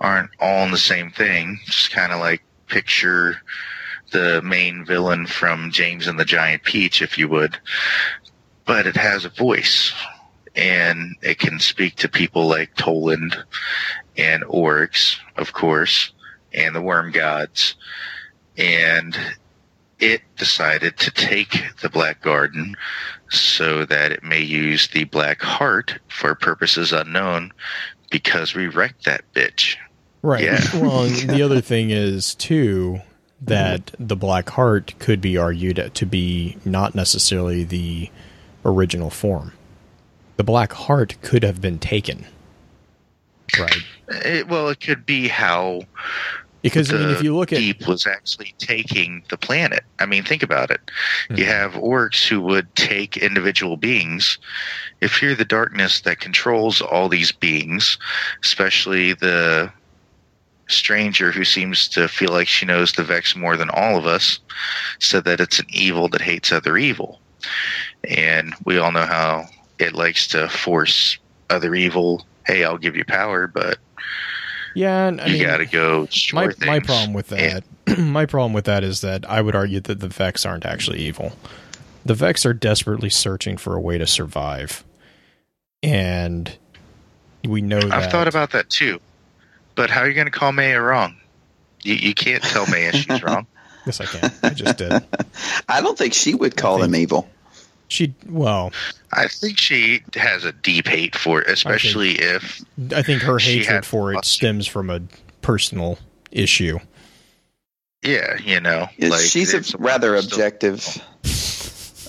aren't all in the same thing? Just kind of like picture the main villain from James and the Giant Peach, if you would. But it has a voice, and it can speak to people like Toland and Oryx, of course, and the Worm Gods. And it decided to take the Black Garden so that it may use the Black Heart for purposes unknown because we wrecked that bitch. Right. Yeah. Well, the other thing is too mm-hmm. that the Black Heart could be argued to be not necessarily the original form. The Black Heart could have been taken. Right. It, well, it could be how Because I mean, if you look at Deep was actually taking the planet. I mean, think about it. You Mhm. have Oryx who would take individual beings. If you're the darkness that controls all these beings, especially the stranger who seems to feel like she knows the Vex more than all of us, said that it's an evil that hates other evil. And we all know how it likes to force other evil, hey, I'll give you power, but yeah, and I you mean, gotta go my my problem with that, my problem with that is that I would argue that the Vex aren't actually evil. The Vex are desperately searching for a way to survive, and we know that. I've thought about that too. But how are you going to call Maya wrong? You, you can't tell Maya she's wrong. Yes, I can. I just did. I don't think she would call think- him evil. She well, I think she has a deep hate for it, especially if I think her hatred for it stems from a personal issue. yeah, you know, Yeah, like She's a rather objective,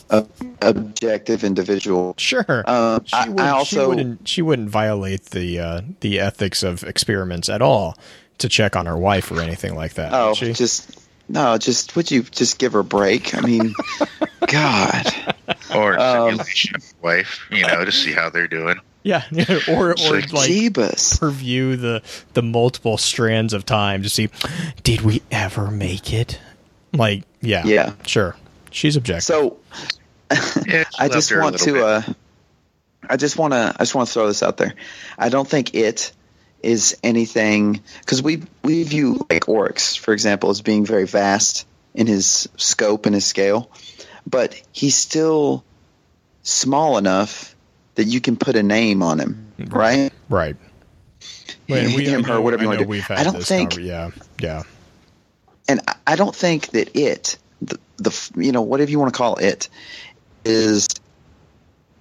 uh, objective individual. Sure. Um, she, I, would, I she also wouldn't she wouldn't violate the uh, the ethics of experiments at all to check on her wife or anything like that. oh she? just no, just would you just give her a break? I mean, God, or Um, simulation of wife, you know, to see how they're doing. yeah, or or So- like Jeebus. review the the multiple strands of time to see did we ever make it? Like yeah, Yeah. sure. She's objective. So Yeah, I just loved her a want to. Uh, I just want to. I just want to throw this out there. I don't think it is anything because we we view like Oryx, for example, as being very vast in his scope and his scale, but he's still small enough that you can put a name on him, right? right. Him, I her, know- whatever you wanna do. I don't think- conver- yeah, yeah. and I- I don't think that it, the, the you know whatever you want to call it, is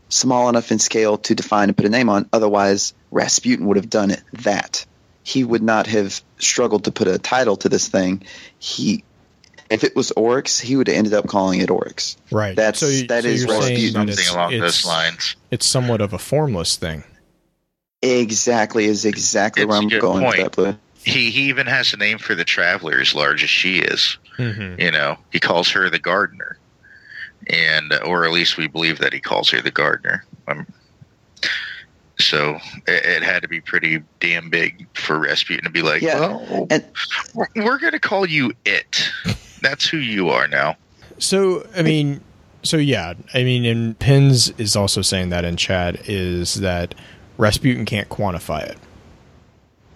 small enough in scale to define and put a name on. Otherwise, Rasputin would have done it. That he would not have struggled to put a title to this thing. He, if it was Oryx, he would have ended up calling it Oryx. Right. That's- so you, that so is you're saying Rasputin. that something it's, along it's, those lines. It's somewhat of a formless thing. Exactly is exactly It's where I'm going point. with that. Blue. He he even has a name for the traveler as large as she is. Mm-hmm. You know, he calls her the gardener, and or at least we believe that he calls her the gardener. Um, so it, it had to be pretty damn big for Rasputin to be like, Yeah, well, and- we're, we're going to call you it. That's who you are now. So I mean, so yeah, I mean, and Pins is also saying that in chat is that Rasputin can't quantify it,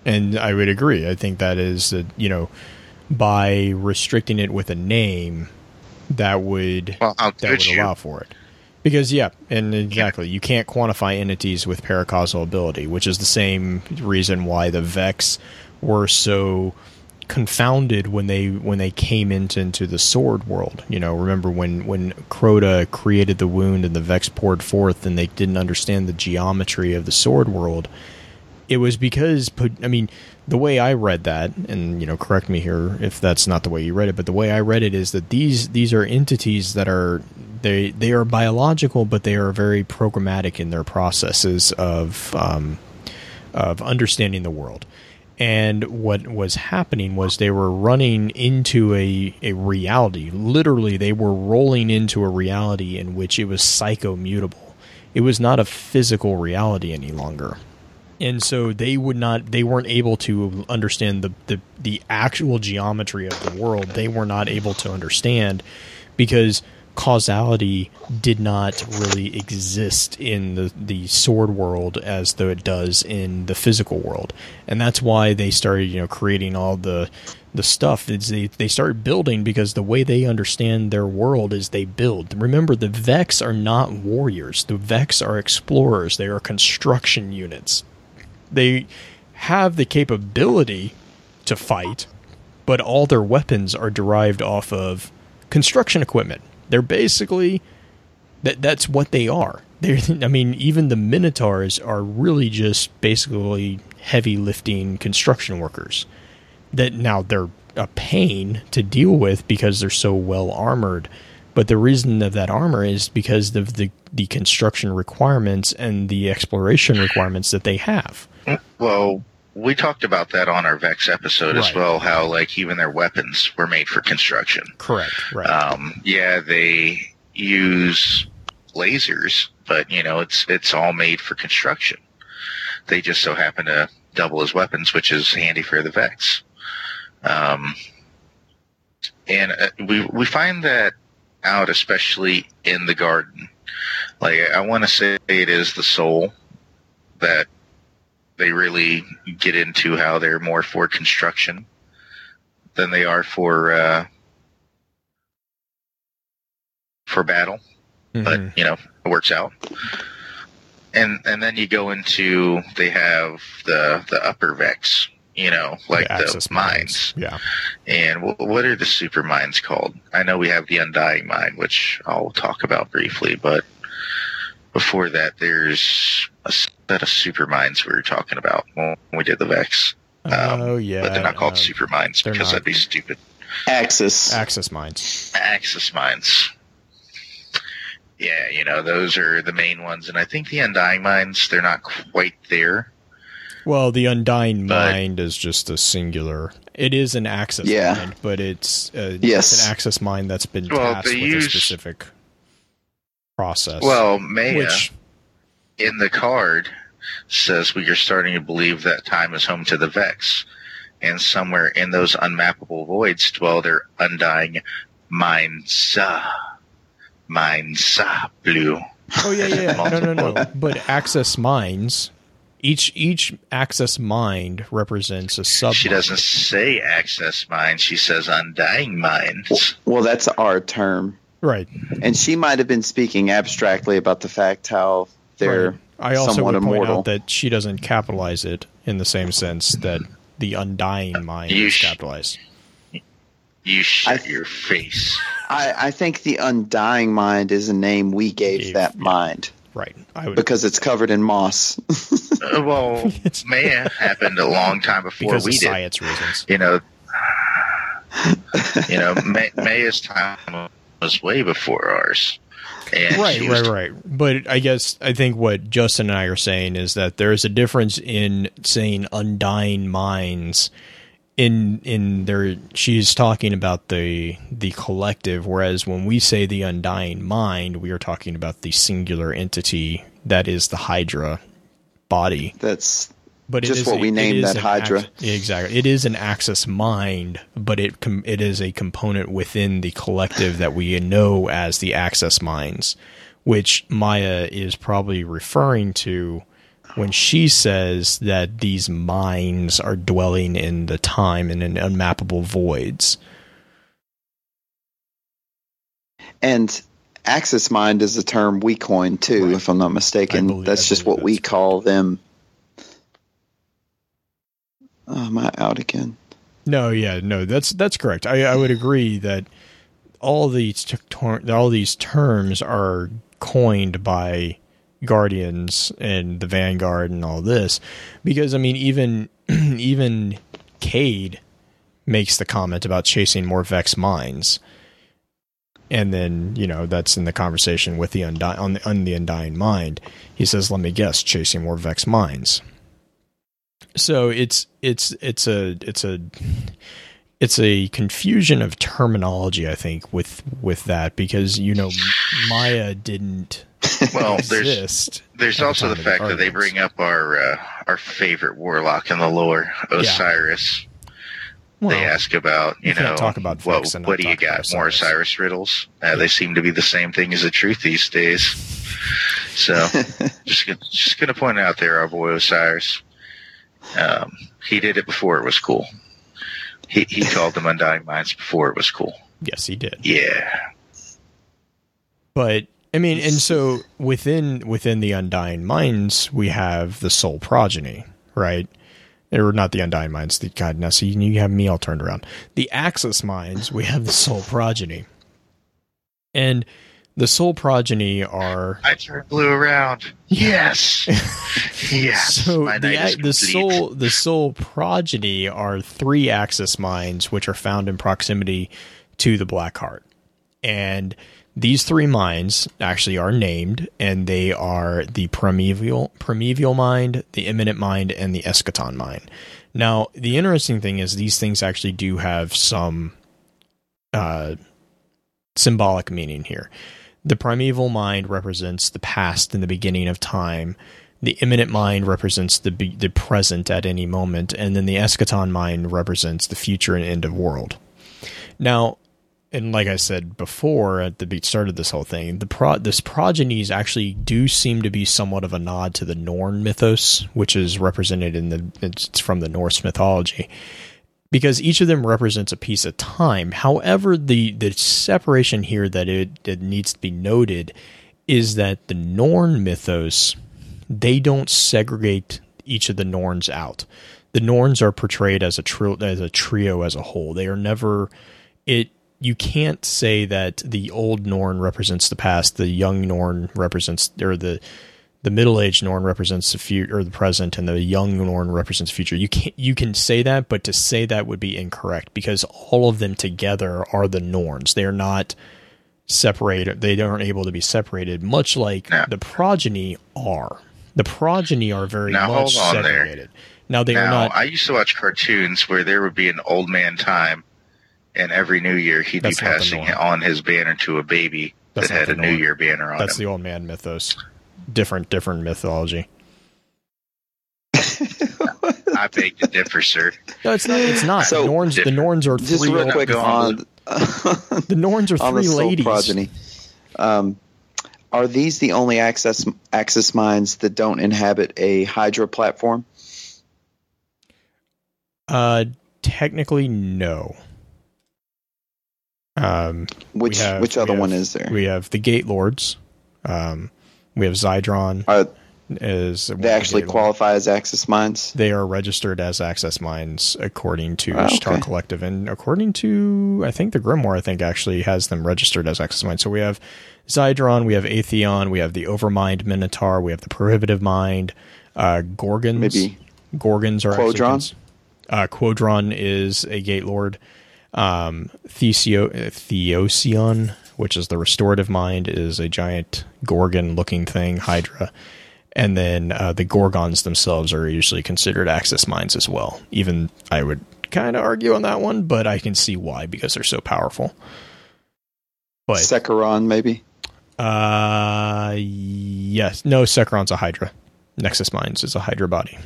and I would agree. I think that is that you know by restricting it with a name that would Well, that would you? allow for it. Because yeah, and exactly, you can't quantify entities with paracausal ability, which is the same reason why the Vex were so confounded when they when they came into, into the sword world. You know, remember when when Crota created the wound and the Vex poured forth, and they didn't understand the geometry of the sword world. It was because I mean the way I read that, and you know, correct me here if that's not the way you read it, but the way I read it is that these these are entities that are they they are biological, but they are very programmatic in their processes of um, of understanding the world. And what was happening was they were running into a, a reality. Literally, they were rolling into a reality in which it was psychomutable. It was not a physical reality any longer and so they would not they weren't able to understand the, the the actual geometry of the world they were not able to understand because causality did not really exist in the the sword world as though it does in the physical world. And that's why they started you know creating all the the stuff. Is they, they start building because the way they understand their world is they build. Remember the vex are not warriors. The vex are explorers. They are construction units. They have the capability to fight, but all their weapons are derived off of construction equipment. They're basically that that's what they are. They're, I mean, even the Minotaurs are really just basically heavy lifting construction workers. That now they're a pain to deal with because they're so well armored. But the reason of that armor is because of the, the construction requirements and the exploration requirements that they have. Well, we talked about that on our Vex episode as well. How like even their weapons were made for construction. Correct. Right. Um, yeah, they use lasers, but you know it's it's all made for construction. They just so happen to double as weapons, which is handy for the Vex. Um, and uh, we we find that out especially in the garden. Like I want to say it is the soul that they really get into how they're more for construction than they are for uh, for battle. Mhm. But you know, it works out. And and then you go into they have the the upper vex, you know, like The the, Axis minds. Yeah. And wh- what are the super minds called? I know we have the Undying Mind, which I'll talk about briefly, but before that, there's a set of super minds we were talking about when we did the Vex. Um, oh yeah. but they're not called um, super mines because not. that'd be stupid. Axis. Axis minds. Axis minds. Yeah, you know, those are the main ones. And I think the Undying minds, they're not quite there. Well, the Undying But- Mind is just a singular. It is an Axis Yeah. mind, but it's uh, Yes. it's an Axis mind that's been Well, tasked with use- a specific process. Well, Maya which in the card says we are starting to believe that time is home to the Vex. And somewhere in those unmappable voids dwell their undying minds. Minds blue. oh yeah, yeah, yeah. no, no, no. But Axis minds, each each Axis mind represents a sub. She doesn't say Axis minds, she says undying minds. Well, that's our term. right. And she might have been speaking abstractly about the fact how they're Right. I also somewhat would point out that she doesn't capitalize it in the same sense that the Undying Mind You is sh- capitalized. You shut I- your face. I, I think the Undying Mind is a name we gave Gave, that yeah. mind Right. I would because it's covered in moss. Uh, well, Maya happened a long time before because we of did. science reasons. You know, you know, May, Maya's time was way before ours. And right, she right, right. But I guess I think what Justin and I are saying is that there is a difference in saying undying minds. In in there, she's talking about the the collective, whereas when we say the undying mind, we are talking about the singular entity that is the Hydra body. That's But it Just what a- we named that Hydra. exactly. It is an Axis mind, but it com- it is a component within the collective that we know as the Axis minds, which Maya is probably referring to when she says that these minds are dwelling in the time and in unmappable voids. and Axis Mind is a term we coined too, Right. if I'm not mistaken. believe- that's I just what we call them. Oh, am I out again? No, yeah, no, that's that's correct. I, I would agree that all these t- ter- all these terms are coined by Guardians and the Vanguard and all this, because I mean, even even Cayde makes the comment about chasing more Vex minds, and then you know that's in the conversation with the undi- on the on the Undying Mind. He says, "Let me guess, chasing more Vex minds." So it's it's it's a it's a it's a confusion of terminology, I think, with with that because you know Maya didn't well. There's exist. there's at the also time the of the fact that they bring up our uh, our favorite warlock in the lore, Osiris. Well, they ask about you, you know talk about what what do you got more Osiris. Osiris riddles? Uh, They seem to be the same thing as the truth these days. So just just gonna point out there, our boy Osiris. Um, he did it before it was cool. He he called them Undying Minds before it was cool. yes, he did. Yeah. But I mean, and so within within the Undying Minds, we have the Sol Progeny, right? Or not the Undying Minds. The God, now see, you have me all turned around. The Axis Minds, we have the Sol Progeny, and the Sol Progeny are I turned blue around. Yes. yes. So the the soul the Sol Progeny are three axis minds which are found in proximity to the black heart. And these three minds actually are named and they are the primeval primeval mind, the imminent mind, and the eschaton mind. Now, the interesting thing is these things actually do have some uh symbolic meaning here. The primeval mind represents the past and the beginning of time. The imminent mind represents the be- the present at any moment, and then the eschaton mind represents the future and end of world. Now, and like I said before at the start of this whole thing, the pro- this progenies actually do seem to be somewhat of a nod to the Norn mythos, which is represented in the it's from the Norse mythology because each of them represents a piece of time. However, the the separation here that it, it needs to be noted is that the Norn mythos they don't segregate each of the Norns out. the Norns are portrayed as a tri- as a trio as a whole. They are never it. You can't say that the old Norn represents the past, the young Norn represents, or the the middle aged Norn represents the future or the present, and the young Norn represents the future. You can you can say that, but to say that would be incorrect because all of them together are the Norns. They are not separated. They aren't able to be separated, much like No. the progeny are. The progeny are very Now, much on there. Now they are now, not. I used to watch cartoons where there would be an old man time, and every New Year he'd That's be passing on his banner to a baby That's that had a New. Year banner on That's him. the old man mythos. Different, different mythology. I beg to differ, sir. No, it's not. It's not. So- the Norns. The Norns are Just three. real quick go on the Norns are three soul ladies. progeny. Um, are these the only access Axis minds that don't inhabit a Hydra platform? Uh, technically, no. Um, Which have- which other have- one is there? we have the Gate Lords. Um, we have Zydron. Are Is they actually qualify as Axis Minds? They are registered as Axis Minds according to Oh, okay. Collective, and according to I think the Grimoire, I think actually has them registered as Axis Minds. So we have Zydron, we have Atheon, we have the Overmind Minotaur, we have the Prohibitive Mind, uh, Gorgons. Maybe Gorgons are actually Qodron? uh, Qodron is a Gate Lord. Um, uh, Theosyion, which is the restorative mind, is a giant Gorgon-looking thing, Hydra. And then uh, the Gorgons themselves are usually considered Axis Minds as well. Even I would kind of argue on that one, but I can see why because they're so powerful. But maybe. uh, yes, no, Sekron's a Hydra. Nexus Mind's is a Hydra body.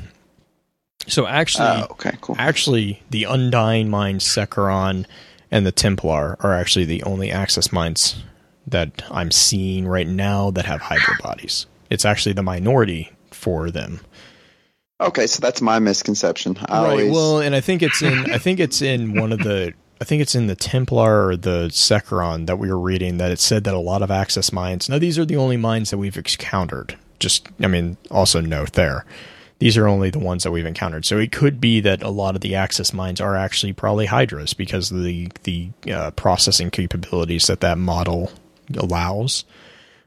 So actually, Oh, okay, cool. actually, the Undying Mind, Sekron, and the Templar are actually the only Axis Minds that I'm seeing right now that have Hydra bodies. It's actually the minority for them. Okay, so that's my misconception. I right. always, Well, and I think it's in. I think it's in one of the. I think it's in the Templar or the Sekron that we were reading that it said that a lot of Axis Minds. Now these are the only mines that we've encountered. Just, I mean, also note there. These are only the ones that we've encountered. So it could be that a lot of the Axis Minds are actually probably Hydras because of the the uh, processing capabilities that that model allows.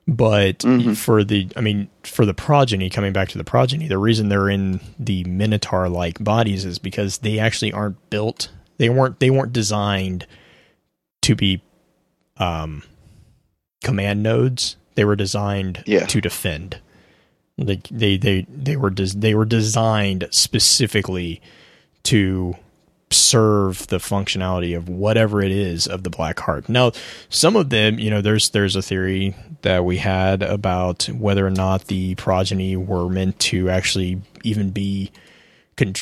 But for the, I mean, for the progeny, coming back to the progeny, the reason they're in the Minotaur like bodies is because they actually aren't built. They weren't. They weren't designed to be um, command nodes. They were designed Yeah. to defend. They they they they were des- they were designed specifically to serve the functionality of whatever it is of the black heart. Now, some of them, you know, there's there's a theory that we had about whether or not the progeny were meant to actually even be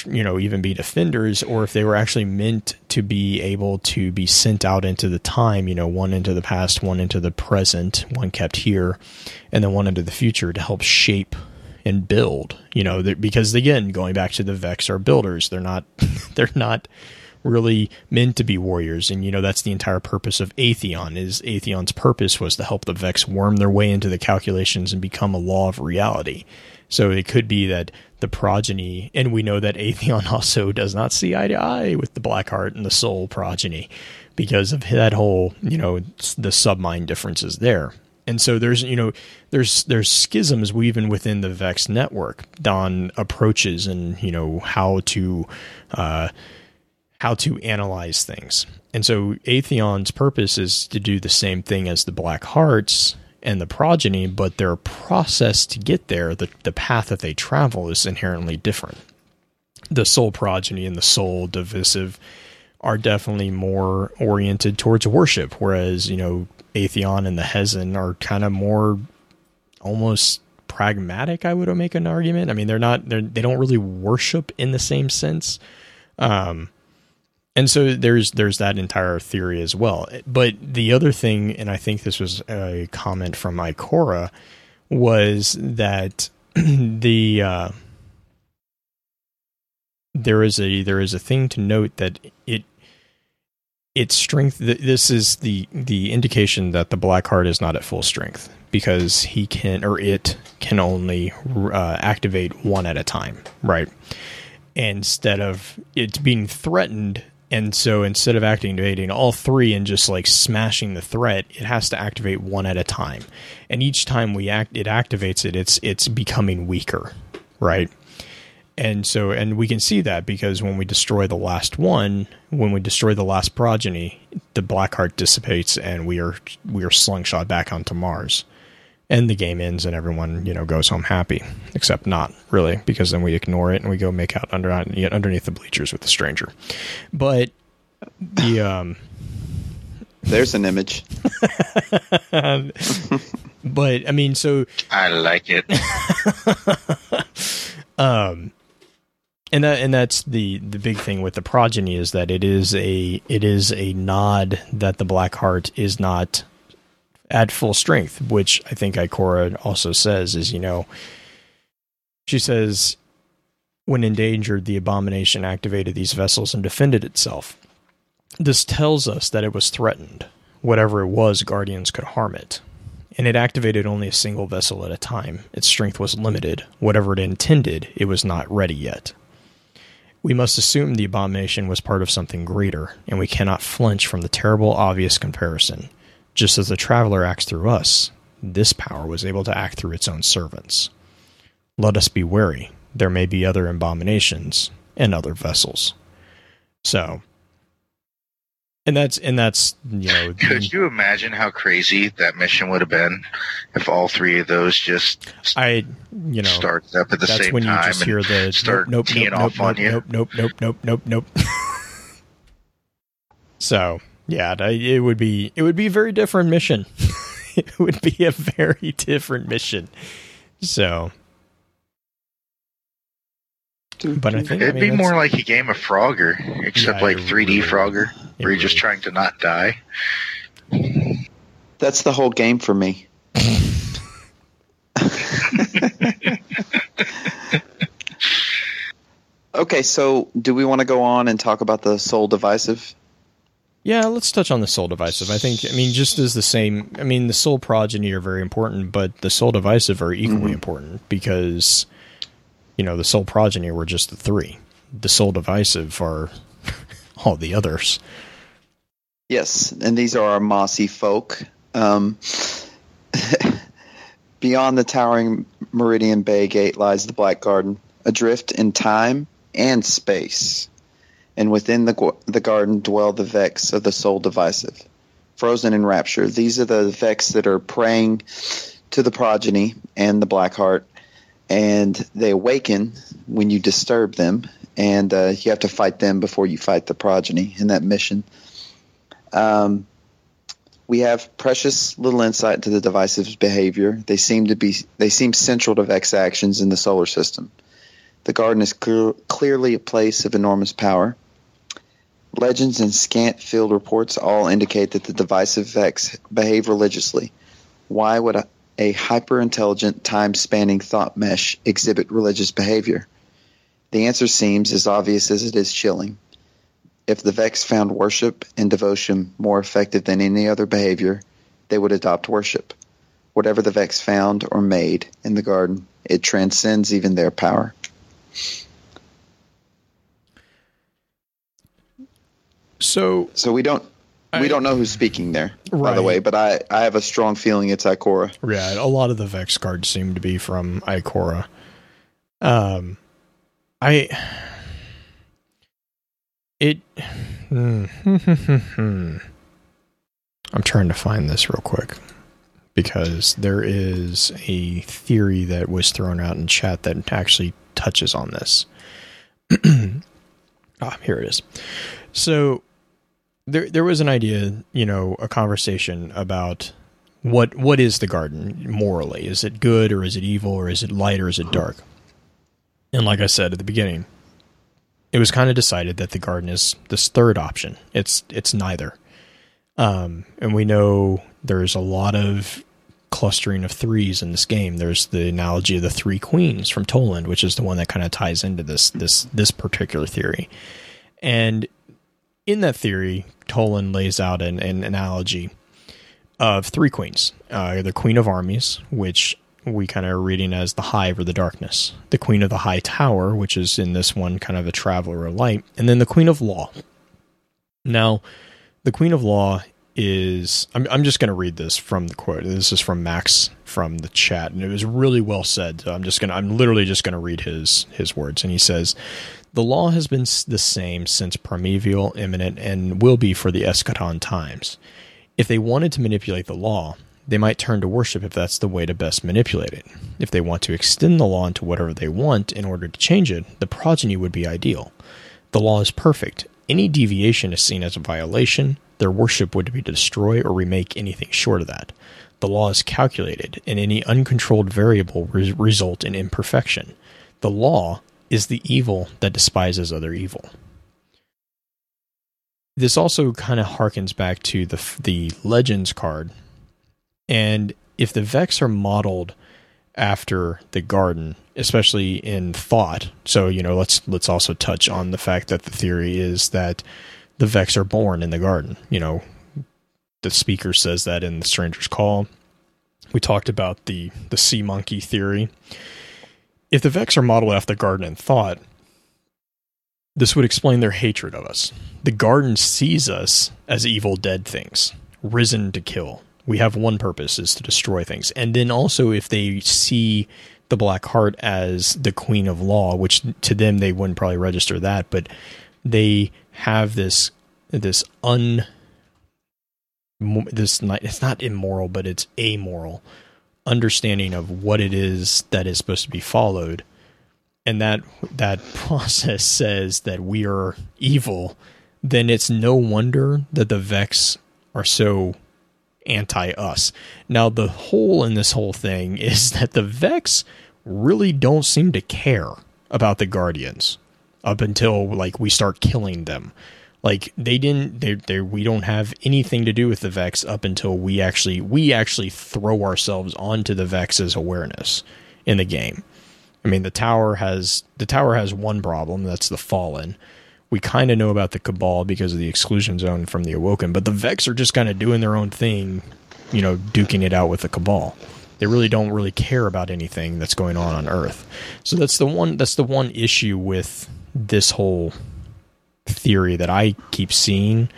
you know even be defenders or if they were actually meant to be able to be sent out into the time you know one into the past one into the present one kept here and then one into the future to help shape and build you know because again going back to the vex are builders. They're not they're not really meant to be warriors. And you know that's the entire purpose of atheon is atheon's purpose was to help the vex worm their way into the calculations and become a law of reality so it could be that the progeny, and we know that Atheon also does not see eye to eye with the Blackheart and the Sol progeny because of that whole, you know, the submind differences there. And so there's, you know, there's there's schisms even within the Vex network on approaches and you know how to uh, how to analyze things. And so Atheon's purpose is to do the same thing as the Black Hearts and the progeny, but their process to get there, the, the path that they travel is inherently different. The Sol progeny and the Sol divisive are definitely more oriented towards worship, whereas, you know, Atheon and the Hezen are kind of more almost pragmatic, I would make an argument. I mean, they're not, they're, they don't really worship in the same sense. Um, and so there's there's that entire theory as well. But the other thing, and I think this was a comment from Ikora, was that the uh, there is a there is a thing to note that it its strength. This is the the indication that the black heart is not at full strength because he can or it can only uh, activate one at a time, right? instead of it's being threatened. And so instead of activating all three and just like smashing the threat, it has to activate one at a time. And each time we act, it activates it. It's it's becoming weaker, right? And so, and we can see that because when we destroy the last one, when we destroy the last progeny, the black heart dissipates and we are we are slingshot back onto Mars and the game ends and everyone you know goes home happy except not really because then we ignore it and we go make out under underneath the bleachers with the stranger. But the um there's an image. But i mean so i like it. Um and that and that's the the big thing with the progeny is that it is a it is a nod that the black heart is not at full strength, which I think Ikora also says is, you know, she says, when endangered, the abomination activated these vessels and defended itself. This tells us that it was threatened. Whatever it was, guardians could harm it. And it activated only a single vessel at a time. Its strength was limited. Whatever it intended, it was not ready yet. We must assume the abomination was part of something greater, and we cannot flinch from the terrible, obvious comparison. Just as the traveler acts through us, this power was able to act through its own servants. Let us be wary. There may be other abominations and other vessels. So, and that's and that's you know. Could you imagine how crazy that mission would have been if all three of those just I you know started up at the that's same when you time just hear the start nope, teeing nope, off nope, on you? nope, nope, nope, nope, nope, nope, nope. so yeah, it would be it would be a very different mission. it would be a very different mission. So, but I think it'd I mean, be more like a game of Frogger, except Yeah, like 3D really- Frogger, where you're just trying to not die. That's the whole game for me. okay, so do we want to go on and talk about the Sol divisive? Yeah, let's touch on the Sol divisive. I think, I mean, just as the same, I mean, the Sol progeny are very important, but the Sol divisive are equally important because, you know, the Sol progeny were just the three. The Sol divisive are all the others. Yes, and these are our mossy folk. Um, beyond the towering Meridian Bay Gate lies the Black Garden, adrift in time and space. And within the, the garden dwell the Vex of the Sol divisive. Frozen in rapture, these are the Vex that are praying to the progeny and the Black Heart, and they awaken when you disturb them, and uh, you have to fight them before you fight the progeny in that mission. Um, we have precious little insight into the divisive behavior. They seem to be they seem central to Vex actions in the solar system. The garden is clear, clearly a place of enormous power. Legends and scant field reports all indicate that the divisive Vex behave religiously. Why would a, a hyper intelligent, time spanning thought mesh exhibit religious behavior? The answer seems as obvious as it is chilling. If the Vex found worship and devotion more effective than any other behavior, they would adopt worship. Whatever the Vex found or made in the garden, it transcends even their power. So, So we don't I- we don't know who's speaking there, by Right. the way, but I, I have a strong feeling it's Ikora. yeah, a lot of the Vex cards seem to be from Ikora. Um, I. It. I'm trying to find this real quick because there is a theory that was thrown out in chat that actually touches on this. ah, here it is. So there there was an idea, you know, a conversation about what what is the garden morally? Is it good or is it evil or is it light or is it dark? And like I said at the beginning, it was kind of decided that the garden is this third option. It's it's neither. Um, and we know there's a lot of clustering of threes in this game. There's the analogy of the three queens from Toland, which is the one that kind of ties into this this this particular theory. And in that theory, Toland lays out an, an analogy of three queens. Uh, the Queen of Armies, which we kind of are reading as the hive or the darkness, the queen of the high tower, which is in this one kind of a traveler of light, and then the queen of law. Now, the queen of law is I'm, I'm just going to read this from the quote. This is from Max from the chat, and it was really well said. So I'm just going to I'm literally just going to read his his words, and he says, "The law has been the same since primeval, imminent, and will be for the eschaton times. If they wanted to manipulate the law." They might turn to worship if that's the way to best manipulate it. If they want to extend the law into whatever they want in order to change it, the progeny would be ideal. The law is perfect. Any deviation is seen as a violation, their worship would be to destroy or remake anything short of that. The law is calculated, and any uncontrolled variable re- result in imperfection. The law is the evil that despises other evil. This also kind of harkens back to the the Legends card, and if the Vex are modeled after the Garden, especially in thought, so you know, let's let's also touch on the fact that the theory is that the Vex are born in the garden. You know, the speaker says that in the Stranger's Call. We talked about the the sea monkey theory. If the Vex are modeled after the garden in thought, this would explain their hatred of us. The garden sees us as evil dead things, risen to kill. We have one purpose is to destroy things. And then also if they see the black heart as the queen of law, which to them they wouldn't probably register that, but they have this this un this night it's not immoral but it's amoral understanding of what it is that is supposed to be followed and that that process says that we are evil then it's no wonder that the vex are so anti us now the hole in this whole thing is that the vex really don't seem to care about the guardians up until like we start killing them. Like they didn't they they we don't have anything to do with the Vex up until we actually we actually throw ourselves onto the Vex's awareness in the game. I mean the tower has the tower has one problem, that's the fallen. We kind of know about the cabal because of the exclusion zone from the awoken, but the Vex are just kind of doing their own thing, you know, duking it out with the cabal they really don't really care about anything that's going on on earth so that's the one that's the one issue with this whole theory that I keep seeing.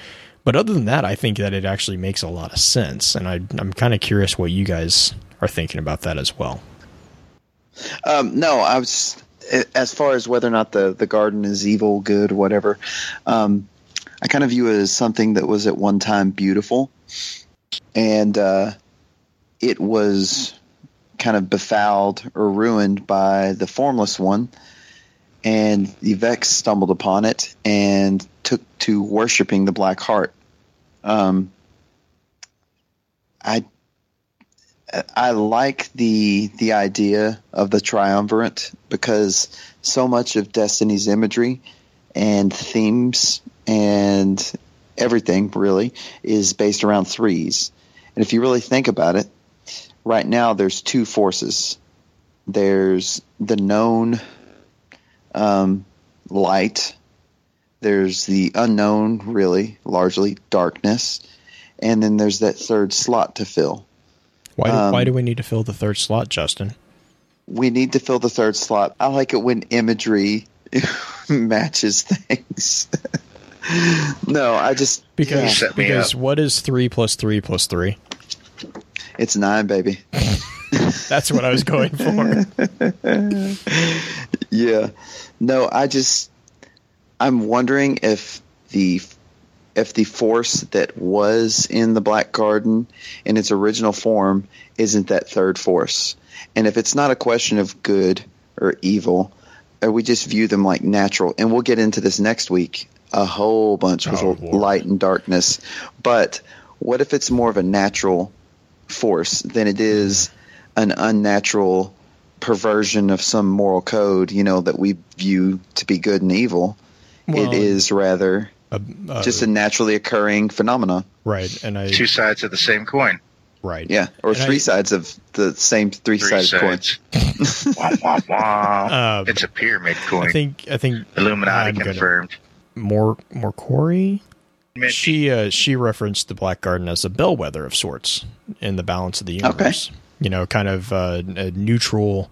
But other than that, I think that it actually makes a lot of sense, and I, am kind of curious what you guys are thinking about that as well. Um, no, I was as far as whether or not the the garden is evil, good, whatever. Um, I kind of view it as something that was at one time beautiful, and uh, it was kind of befouled or ruined by the formless one and the Vex stumbled upon it and took to worshiping the Black Heart. Um, I I like the the idea of the triumvirate because so much of Destiny's imagery and themes and everything really is based around threes. And if you really think about it, right now there's two forces. There's the known um, light. There's the unknown, really, largely darkness, and then there's that third slot to fill. Why do, um, why do we need to fill the third slot, Justin? We need to fill the third slot. I like it when imagery matches things. no, I just because yeah. because what is three plus three plus three? It's nine, baby. That's what I was going for. yeah. No, I just I'm wondering if the if the force that was in the Black Garden in its original form isn't that third force. And if it's not a question of good or evil, or we just view them like natural. And we'll get into this next week a whole bunch with oh, light and darkness. But what if it's more of a natural force than it is an unnatural perversion of some moral code, you know, that we view to be good and evil. Well, it is rather uh, uh, just a naturally occurring phenomena. Right. And I two sides of the same coin. Right. Yeah, or and three I, sides of the same three-sided coin. wah, wah, wah. Um, it's a pyramid coin. I think. I think Illuminati confirmed. More, more Corey. She uh, she referenced the Black Garden as a bellwether of sorts in the balance of the universe. Okay. you know, kind of uh, a neutral.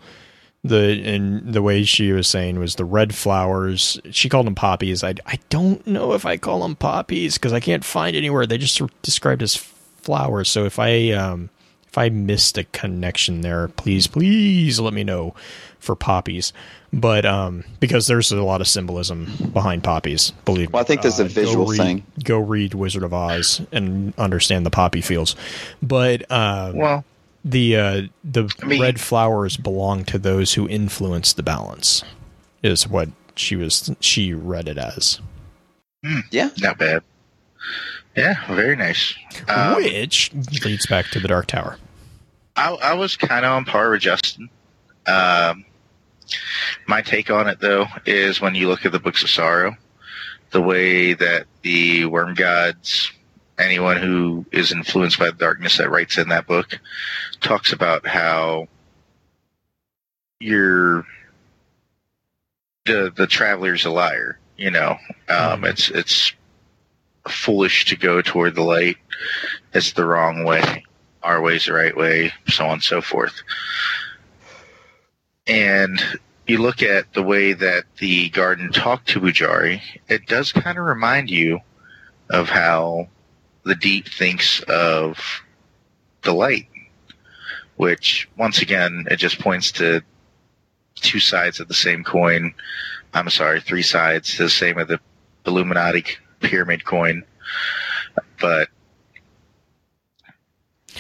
The and the way she was saying was the red flowers. She called them poppies. I, I don't know if I call them poppies because I can't find anywhere. They just described as flowers. So if I um if I missed a connection there, please please let me know for poppies. But um because there's a lot of symbolism behind poppies. Believe me. Well, I think there's a Uh, visual go read, thing. Go read Wizard of Oz and understand the poppy fields. But um, Well, the uh, the I mean- red flowers belong to those who influence the balance. Is what she was. She read it as. Yeah. not bad. Yeah, very nice. Um, which leads back to the Dark Tower. I, I was kind of on par with Justin. Um, my take on it, though, is when you look at the Books of Sorrow, the way that the Worm Gods, anyone who is influenced by the darkness that writes in that book, talks about how you're the the traveler's a liar. You know, um, Mhm. it's it's foolish to go toward the light. It's the wrong way our way's the right way, so on and so forth. And you look at the way that the garden talked to Pujari, it does kind of remind you of how the deep thinks of the light, which once again, it just points to two sides of the same coin. I'm sorry, three sides, the same of the Illuminati pyramid coin. But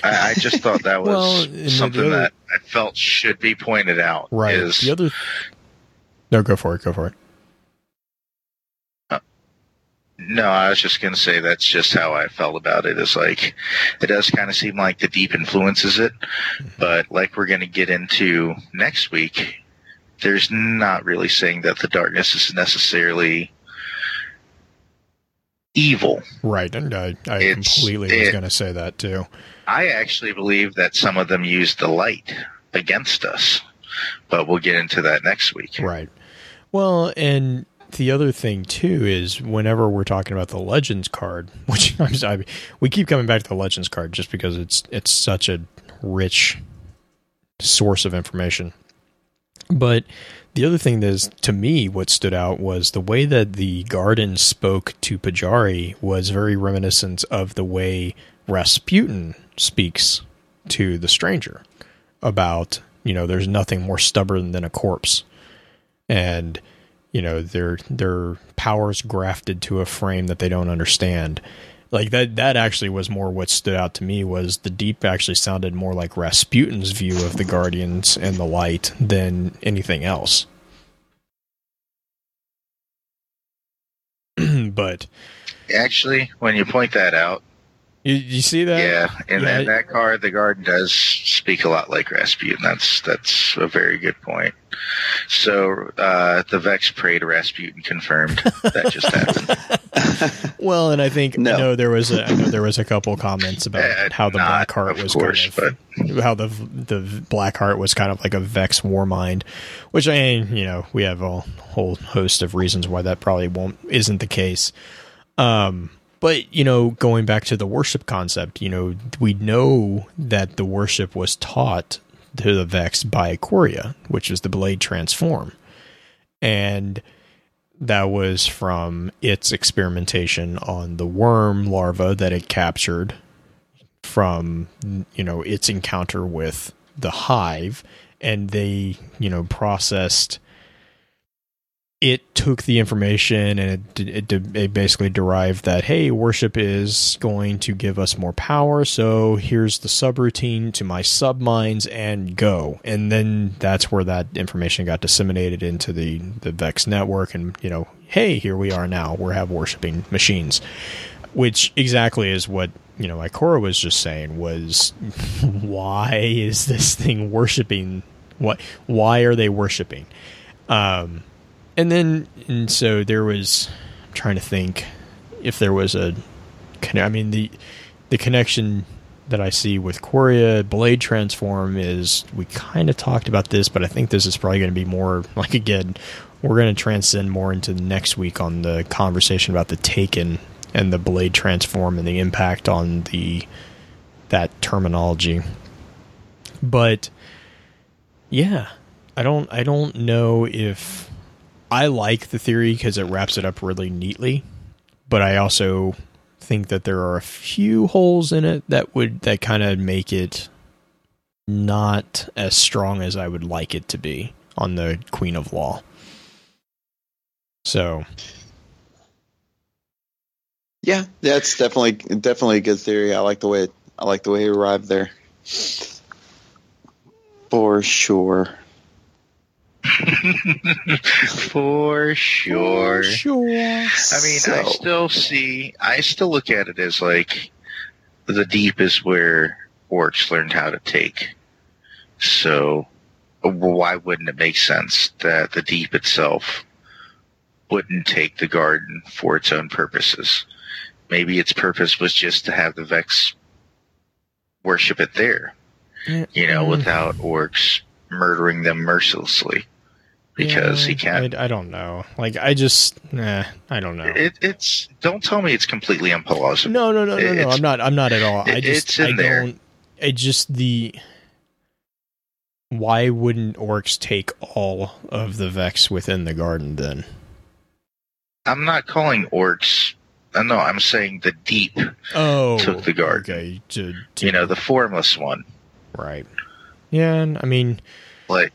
I, I just thought that was Well, something other- that I felt should be pointed out. Right. Is the other. No, go for it. Go for it. Uh, no, I was just gonna say that's just how I felt about it. Is like it does kind of seem like the deep influences it, but like we're gonna get into next week, there's not really saying that the darkness is necessarily evil. Right, and I, I completely was going to say that too. I actually believe that some of them use the light against us, but we'll get into that next week. Right. Well, and the other thing too is whenever we're talking about the Legends card, which I'm sorry, we keep coming back to the Legends card just because it's it's such a rich source of information. But the other thing that is to me what stood out was the way that the garden spoke to Pujari was very reminiscent of the way Rasputin speaks to the stranger about, you know, there's nothing more stubborn than a corpse. And you know, their their powers grafted to a frame that they don't understand. Like that that actually was more what stood out to me was the deep actually sounded more like Rasputin's view of the Guardians and the light than anything else. but Actually, when you point that out, you, you see that? yeah, and Yeah. that, that card, the garden does speak a lot like Rasputin. That's that's a very good point. So uh, the Vex prayed Rasputin confirmed that just happened. Well, and I think No. I know there was a I know there was a couple comments about Uh, how the not, black heart was course, kind of how the the black heart was kind of like a Vex war mind, which I mean, you know we have a whole host of reasons why that probably won't isn't the case. Um, but you know, going back to the worship concept, you know, we know that the worship was taught to the Vex by Quria, which is the blade transform, and that was from its experimentation on the worm larva that it captured from you know its encounter with the hive. And they you know processed it took the information and it, it, it basically derived that hey worship is going to give us more power so here's the subroutine to my subminds and go. And then that's where that information got disseminated into the the vex network and you know hey here we are now. We have worshiping machines which exactly is what you know Ikora was just saying was why is this thing worshiping? What why are they worshiping? Um and then and so there was I'm trying to think if there was a I mean the the connection that I see with Quria Blade Transform is we kind of talked about this, but I think this is probably going to be more like again we're going to transcend more into next week on the conversation about the Taken and the Blade Transform and the impact on the that terminology. But yeah, I don't I don't know if I like the theory because it wraps it up really neatly, but I also think that there are a few holes in it that would that kind of make it not as strong as I would like it to be on the Queen of Law. So Yeah, that's definitely definitely a good theory. I like the way I like the way he arrived there. For sure. For sure. For sure. I mean, I still see, I still look at it as like the deep is where Oryx learned how to take. So, why wouldn't it make sense that the deep itself wouldn't take the garden for its own purposes? Maybe its purpose was just to have the Vex worship it there, you know, Mm. without Oryx murdering them mercilessly. Because he can't I, I don't know. Like I just, nah, I don't know. It, it's don't tell me it's completely implausible. No, no, no, no, no. I'm not. I'm not at all. I just. it's in I there. don't. It just the. Why wouldn't Oryx take all of the vex within the garden then? I'm not calling Oryx. Uh, no, I'm saying the deep. Oh, Took the garden. Okay, to, to- You know, the formless one. right. Yeah, and I mean, Like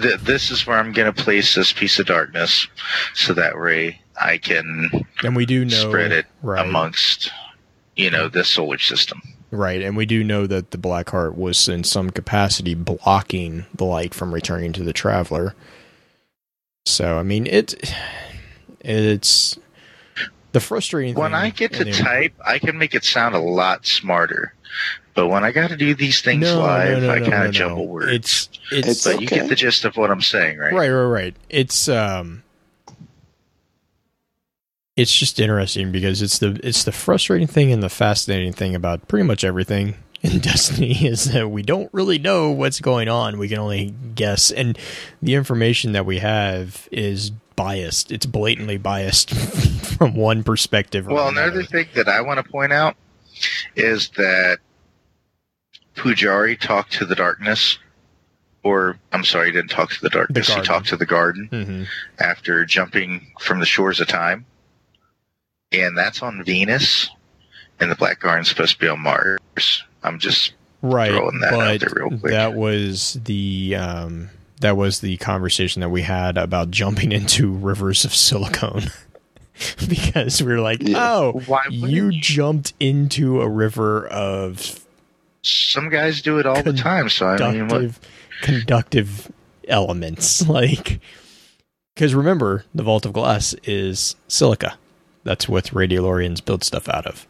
th- this is where I'm going to place this piece of darkness, so that way I can and we do know spread it right, amongst you know the solar system. right, and we do know that the black heart was in some capacity blocking the light from returning to the traveler. So I mean, it, it's the frustrating When thing. I get to it- type, I can make it sound a lot smarter. But when I got to do these things No, live, no, no, I no, kind no, of jumble no. words. It's it's, It's but you get the gist of what I'm saying, right? right, right, right. It's um, it's just interesting because it's the it's the frustrating thing and the fascinating thing about pretty much everything in Destiny is that we don't really know what's going on. We can only guess, and the information that we have is biased. It's blatantly biased from one perspective. Or Well, another. another thing that I want to point out is that Pujari talked to the darkness, or I'm sorry, he didn't talk to the darkness. he talked to the garden Mhm. after jumping from the shores of time, and that's on Venus, and the Black Garden's supposed to be on Mars. I'm just right throwing that out there real quick. that was the um that was the conversation that we had about jumping into rivers of silicone because we were like Yeah. oh why you you? jumped into a river of Some guys do it all the time. So I mean, what? conductive elements like because remember the vault of glass is silica that's what radiolarians build stuff out of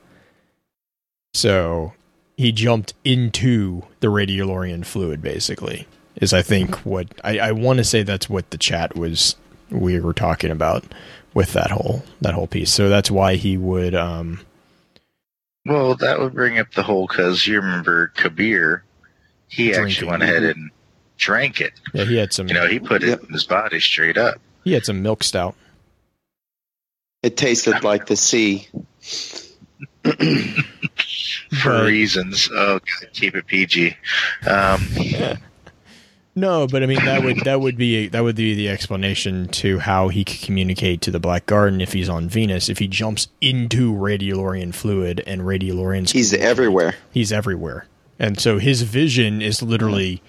so he jumped into the radiolarian fluid basically is i think what i, I want to say that's what the chat was we were talking about with that whole that whole piece so that's why he would um Well, that would bring up the whole because you remember Kabir. He actually went ahead and drank it. yeah he had some You know, he put Yep. it in his body straight up. he had some milk stout It tasted like the sea. for But- reasons. Oh, God, keep it PG. Um, No, but I mean that would that would be that would be the explanation to how he could communicate to the Black Garden if he's on Venus. If he jumps into Radiolarian fluid and Radiolarians, He's everywhere. he's everywhere, and so his vision is literally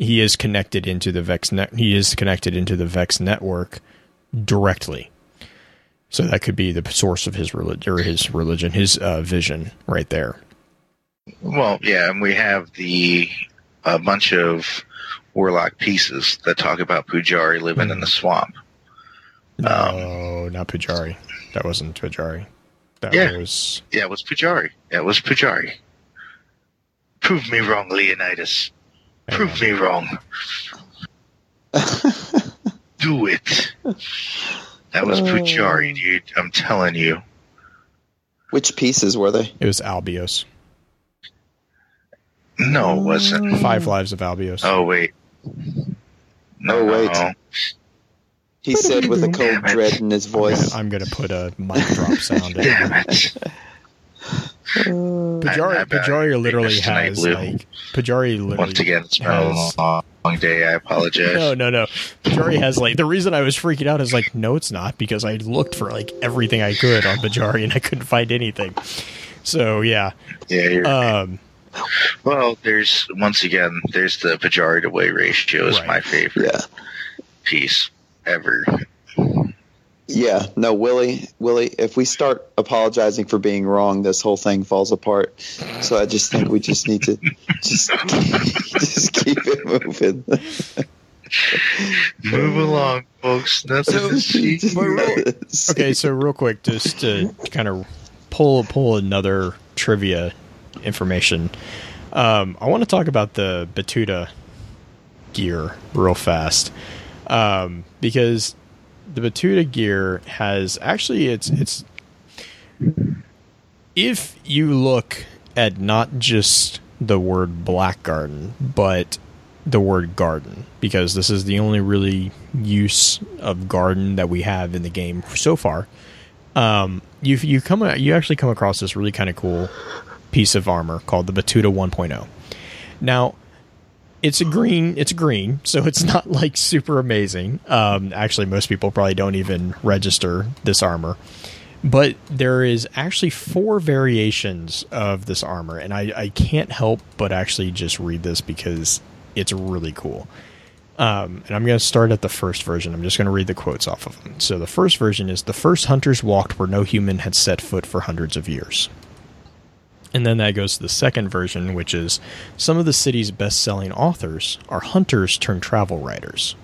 he is connected into the Vex net. He is connected into the Vex network directly. So that could be the source of his religion or his religion, his uh, vision, right there. well, yeah, and we have the a bunch of warlock pieces that talk about Pujari living in the hmm. swamp. No, um, not Pujari. That wasn't Pujari. That Yeah. was Yeah, it was Pujari. Yeah, it was Pujari. Prove me wrong, Leonidas. Prove me wrong. Do it. That was Pujari, uh. dude. I'm telling you. Which pieces were they? It was Albios. No, it wasn't. Five Lives of Albios. Oh wait. No, Oh, wait. no. He said with a cold Damn dread in his I'm gonna, voice. I'm gonna put a mic drop sound in. Damn it. Pujari, I- I bet Pujari literally has like Pujari literally Once again, it's been a long, long day. I apologize. No, no, no. Pujari has like the reason I was freaking out is like no, it's not because I looked for like everything I could on Pujari and I couldn't find anything. So yeah, Yeah, you're, um, well, there's once again, there's the Pujari to weight ratio is Right. my favorite Yeah. piece ever. Yeah, no, Willie, Willie, if we start apologizing for being wrong, this whole thing falls apart. So I just think we just need to just just keep it moving. Move along, folks. Nothing So- okay. So real quick, just to kind of pull pull another trivia information. Um, I want to talk about the Batuta gear real fast um, because the Batuta gear has actually it's it's if you look at not just the word black garden but the word garden because this is the only really use of garden that we have in the game so far um, you you come you actually come across this really kind of cool piece of armor called the Batuta 1.0 now it's a green it's green so it's not like super amazing. Um, actually most people probably don't even register this armor. But there is actually four variations of this armor and I, I can't help but actually just read this because it's really cool. Um, and i'm going to start at the first version. I'm just going to read the quotes off of them. So the first version is the first hunters walked where no human had set foot for hundreds of years and then that goes to the second version, which is some of the city's best selling authors are hunters turned travel writers.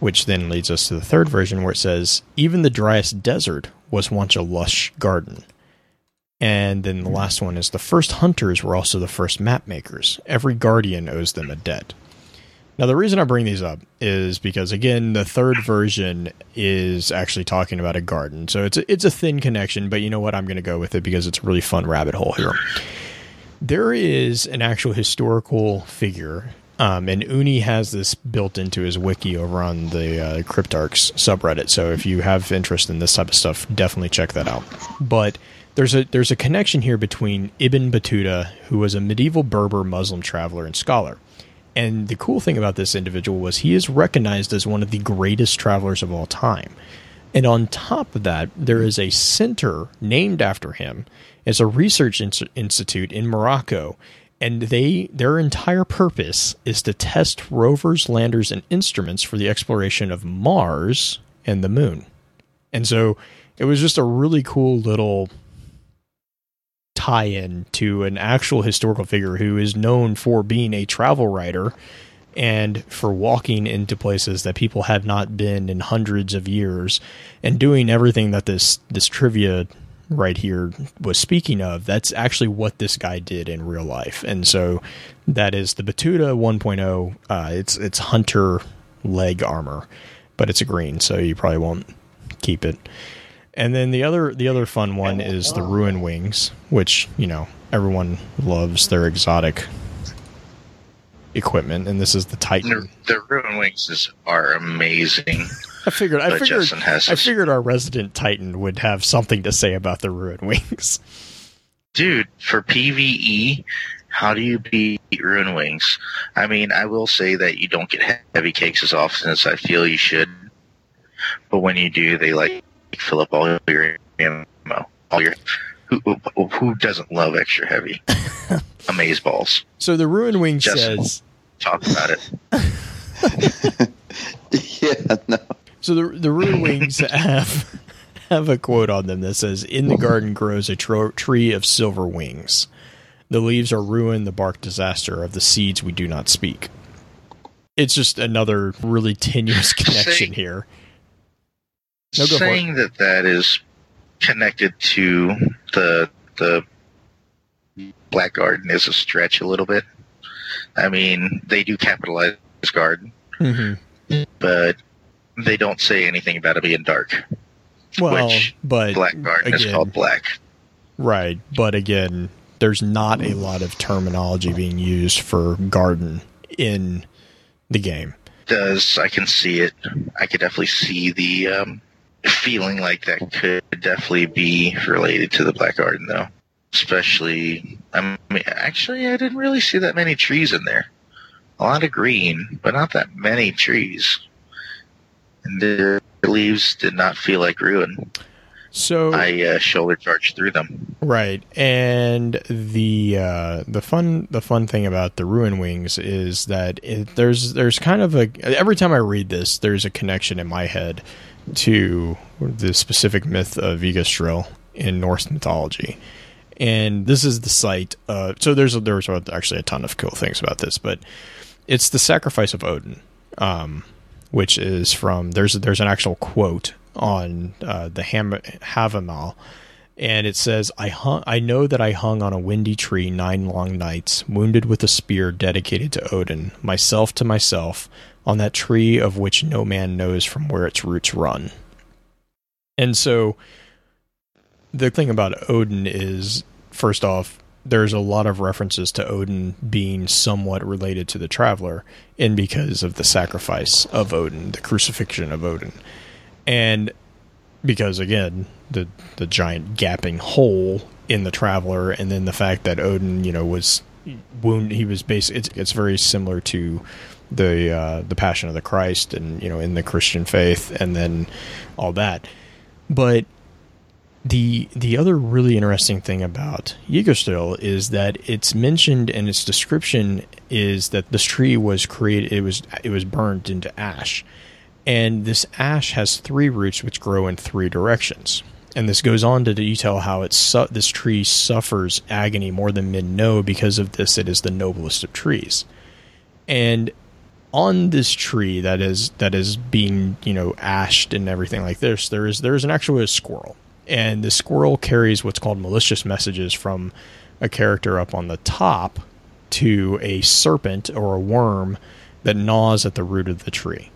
Which then leads us to the third version where it says, even the driest desert was once a lush garden. And then the last one is the first hunters were also the first map makers. Every guardian owes them a debt. Now, the reason I bring these up is because, again, the third version is actually talking about a garden. So it's a, it's a thin connection, but you know what? I'm going to go with it because it's a really fun rabbit hole here. There is an actual historical figure, um, and Uni has this built into his wiki over on the uh, Cryptarchs subreddit. So if you have interest in this type of stuff, definitely check that out. But there's a there's a connection here between Ibn Battuta, who was a medieval Berber Muslim traveler and scholar. And the cool thing about this individual was he is recognized as one of the greatest travelers of all time. And on top of that, there is a center named after him. It's a research ins- institute in Morocco, and they their entire purpose is to test rovers, landers, and instruments for the exploration of Mars and the Moon. And so it was just a really cool little tie-in to an actual historical figure who is known for being a travel writer and for walking into places that people have not been in hundreds of years and doing everything that this this trivia right here was speaking of. That's actually what this guy did in real life. And so that is the Batuta 1.0 uh, it's it's hunter leg armor but it's a green so you probably won't keep it and then the other the other fun one oh. is the ruin wings which you know everyone loves their exotic equipment and this is the titan The, the ruin wings is, are amazing. I figured. I figured. Has I figured our resident Titan would have something to say about the ruin wings. Dude, for PVE, how do you beat ruin wings? I mean, I will say that you don't get heavy cakes as often as I feel you should. But when you do, they like fill up all your ammo. All your who, who, who doesn't love extra heavy? Amaze balls. So the ruin wing Justin. says. Talk about it. yeah, no. So the the ruin wings have have a quote on them that says, "In the garden grows a tro- tree of silver wings. The leaves are ruin, the bark disaster of the seeds we do not speak." It's just another really tenuous connection Say- here. No, go for it. Saying that that is connected to the the Black Garden is a stretch a little bit. I mean, they do capitalize garden, hmm but they don't say anything about it being dark. Well, Which but Black Garden is called black. Right, but again, there's not a lot of terminology being used for garden in the game. Does I can see it? I could definitely see the um, feeling like that could definitely be related to the Black Garden, though. Especially, I mean, actually, I didn't really see that many trees in there. A lot of green, but not that many trees. And their leaves did not feel like ruin. So I uh, shoulder charged through them. Right, and the uh, the fun the fun thing about the ruin wings is that it, there's there's kind of a every time I read this, there's a connection in my head to the specific myth of Yggdrasil in Norse mythology, and this is the site. So there's a, there's actually a ton of cool things about this, but it's the sacrifice of Odin, um, which is from there's there's an actual quote on uh, the Ham- Havamal, and it says, "I hung. I know that I hung on a windy tree nine long nights, wounded with a spear dedicated to Odin, myself to myself, on that tree of which no man knows from where its roots run." And so, the thing about Odin is, first off, there's a lot of references to Odin being somewhat related to the traveler, and because of the sacrifice of Odin, the crucifixion of Odin and because again the the giant gaping hole in the traveler and then the fact that odin you know was wound he was basically it's, it's very similar to the uh, the passion of the christ and you know in the christian faith and then all that but the the other really interesting thing about Yggdrasil is that it's mentioned in its description is that this tree was created it was it was burned into ash and this ash has three roots which grow in three directions. And this goes on to detail how it's su- this tree suffers agony more than men know. Because of this, it is the noblest of trees. And on this tree that is that is being you know ashed and everything like this, there is there is an actual squirrel, and the squirrel carries what's called malicious messages from a character up on the top to a serpent or a worm that gnaws at the root of the tree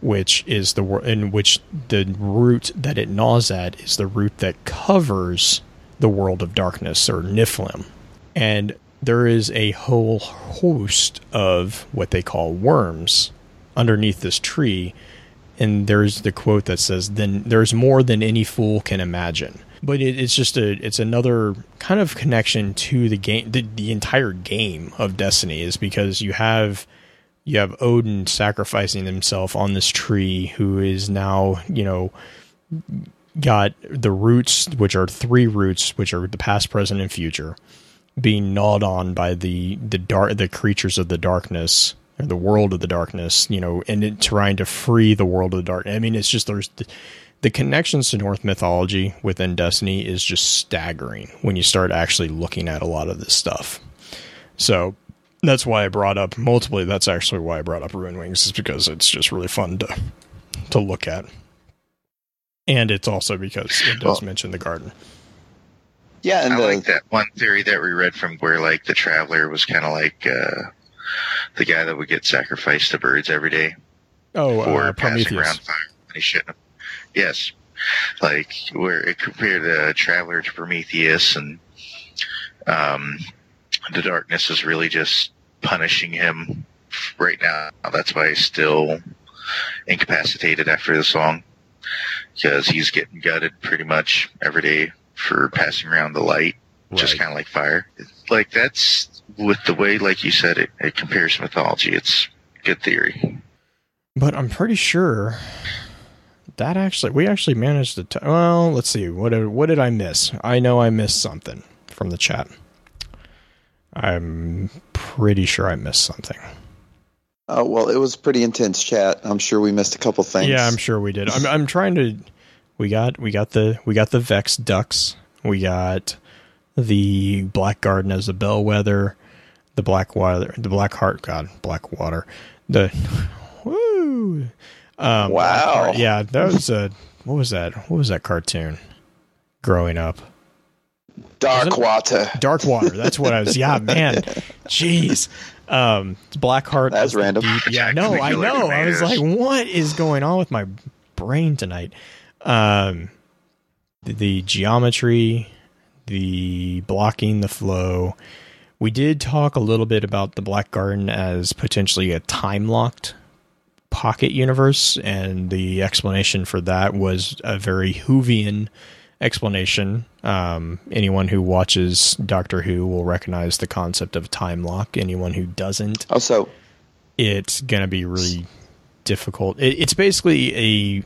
which is the in which the root that it gnaws at is the root that covers the world of darkness or Niflheim, and there is a whole host of what they call worms underneath this tree. And there's the quote that says, "Then there's more than any fool can imagine." But it, it's just a, it's another kind of connection to the game, the, the entire game of Destiny is because you have you have Odin sacrificing himself on this tree, who is now, you know, got the roots, which are three roots, which are the past, present, and future, being gnawed on by the the dark the creatures of the darkness or the world of the darkness, you know, and it, trying to free the world of the dark. I mean, it's just there's the, the connections to Norse mythology within Destiny is just staggering when you start actually looking at a lot of this stuff. So that's why I brought up multiply. That's actually why I brought up Ruin Wings, is because it's just really fun to to look at, and it's also because it does well, mention the garden. Yeah, and I the, like that one theory that we read from where like the traveler was kind of like uh, the guy that would get sacrificed to birds every day. Oh, for uh, passing around fire. He shouldn't. Have. Yes, like where it compared the traveler to Prometheus, and um, the darkness is really just punishing him right now. That's why he's still incapacitated after the song because he's getting gutted pretty much every day for passing around the light, right. just kind of like fire. Like that's with the way, like you said, it, it compares to mythology. It's good theory. But I'm pretty sure that actually we actually managed to. T- well, let's see. What did, what did I miss? I know I missed something from the chat. I'm pretty sure I missed something. Oh well, it was pretty intense chat. I'm sure we missed a couple things. Yeah, I'm sure we did. I'm, I'm trying to. We got we got the we got the Vex ducks. We got the Black Garden as a bellwether. The Black Water, the Black Heart, God, Black Water. The woo. Um, wow. Yeah, that was a what was that? What was that cartoon? Growing up. Dark water. Dark water. That's what I was. Yeah, man. Jeez. Um, Blackheart. That's random. Deep, yeah, no, I know. I was like, what is going on with my brain tonight? Um, the, the geometry, the blocking the flow. We did talk a little bit about the Black Garden as potentially a time locked pocket universe, and the explanation for that was a very Whovian explanation. Um, anyone who watches Doctor Who will recognize the concept of time lock. Anyone who doesn't, Also, it's going to be really difficult. It, it's basically a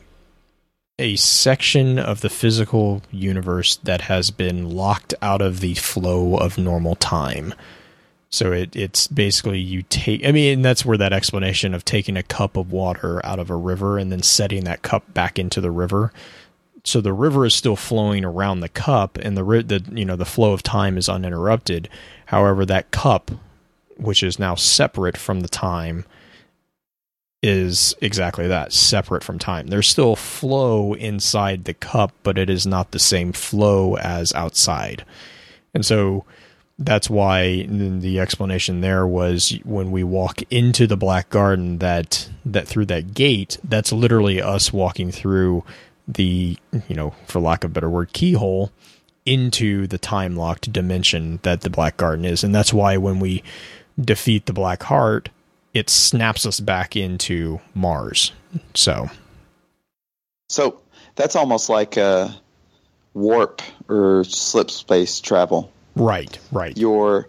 a section of the physical universe that has been locked out of the flow of normal time. So it, it's basically you take. I mean, that's where that explanation of taking a cup of water out of a river and then setting that cup back into the river. So the river is still flowing around the cup, and the the you know the flow of time is uninterrupted. However, that cup, which is now separate from the time, is exactly that separate from time. There's still flow inside the cup, but it is not the same flow as outside. And so that's why the explanation there was when we walk into the black garden that that through that gate that's literally us walking through the you know for lack of a better word keyhole into the time locked dimension that the black garden is and that's why when we defeat the black heart it snaps us back into Mars. So, so that's almost like a warp or slip space travel. right, right. You're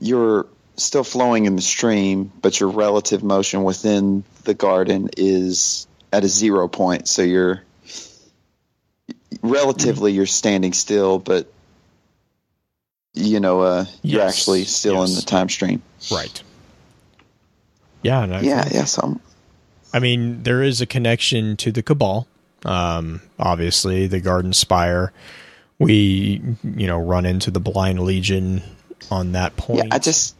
you're still flowing in the stream, but your relative motion within the garden is at a zero point. So you're relatively you're standing still, but you know uh, you're Yes, actually still in the time stream. Right. Yeah, I Yeah, yeah. So I mean, there is a connection to the Cabal. Um, obviously, the Garden Spire. We, you know, run into the Blind Legion on that point. yeah, I just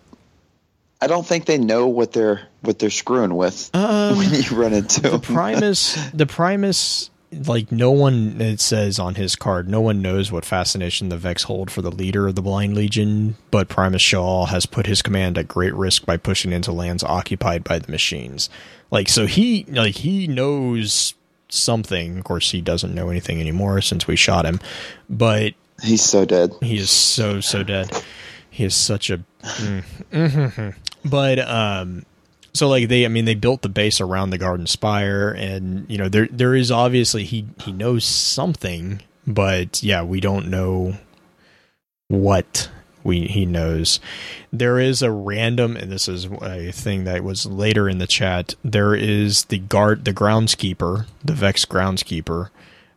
I don't think they know what they're what they're screwing with Um, when you run into the. Primus, the Primus, like no one. It says on his card, no one knows what fascination the Vex hold for the leader of the Blind Legion, but Primus Shaw has put his command at great risk by pushing into lands occupied by the machines. Like so, he like he knows something. Of course, he doesn't know anything anymore since we shot him, but He's so dead. he is so so dead. He is such a. mm, mhm. But um, so like they, I mean, they built the base around the Garden Spire, and you know there there is obviously he he knows something, but yeah, we don't know what we he knows. There is a random, and this is a thing that was later in the chat. There is the guard, the groundskeeper, the Vex groundskeeper,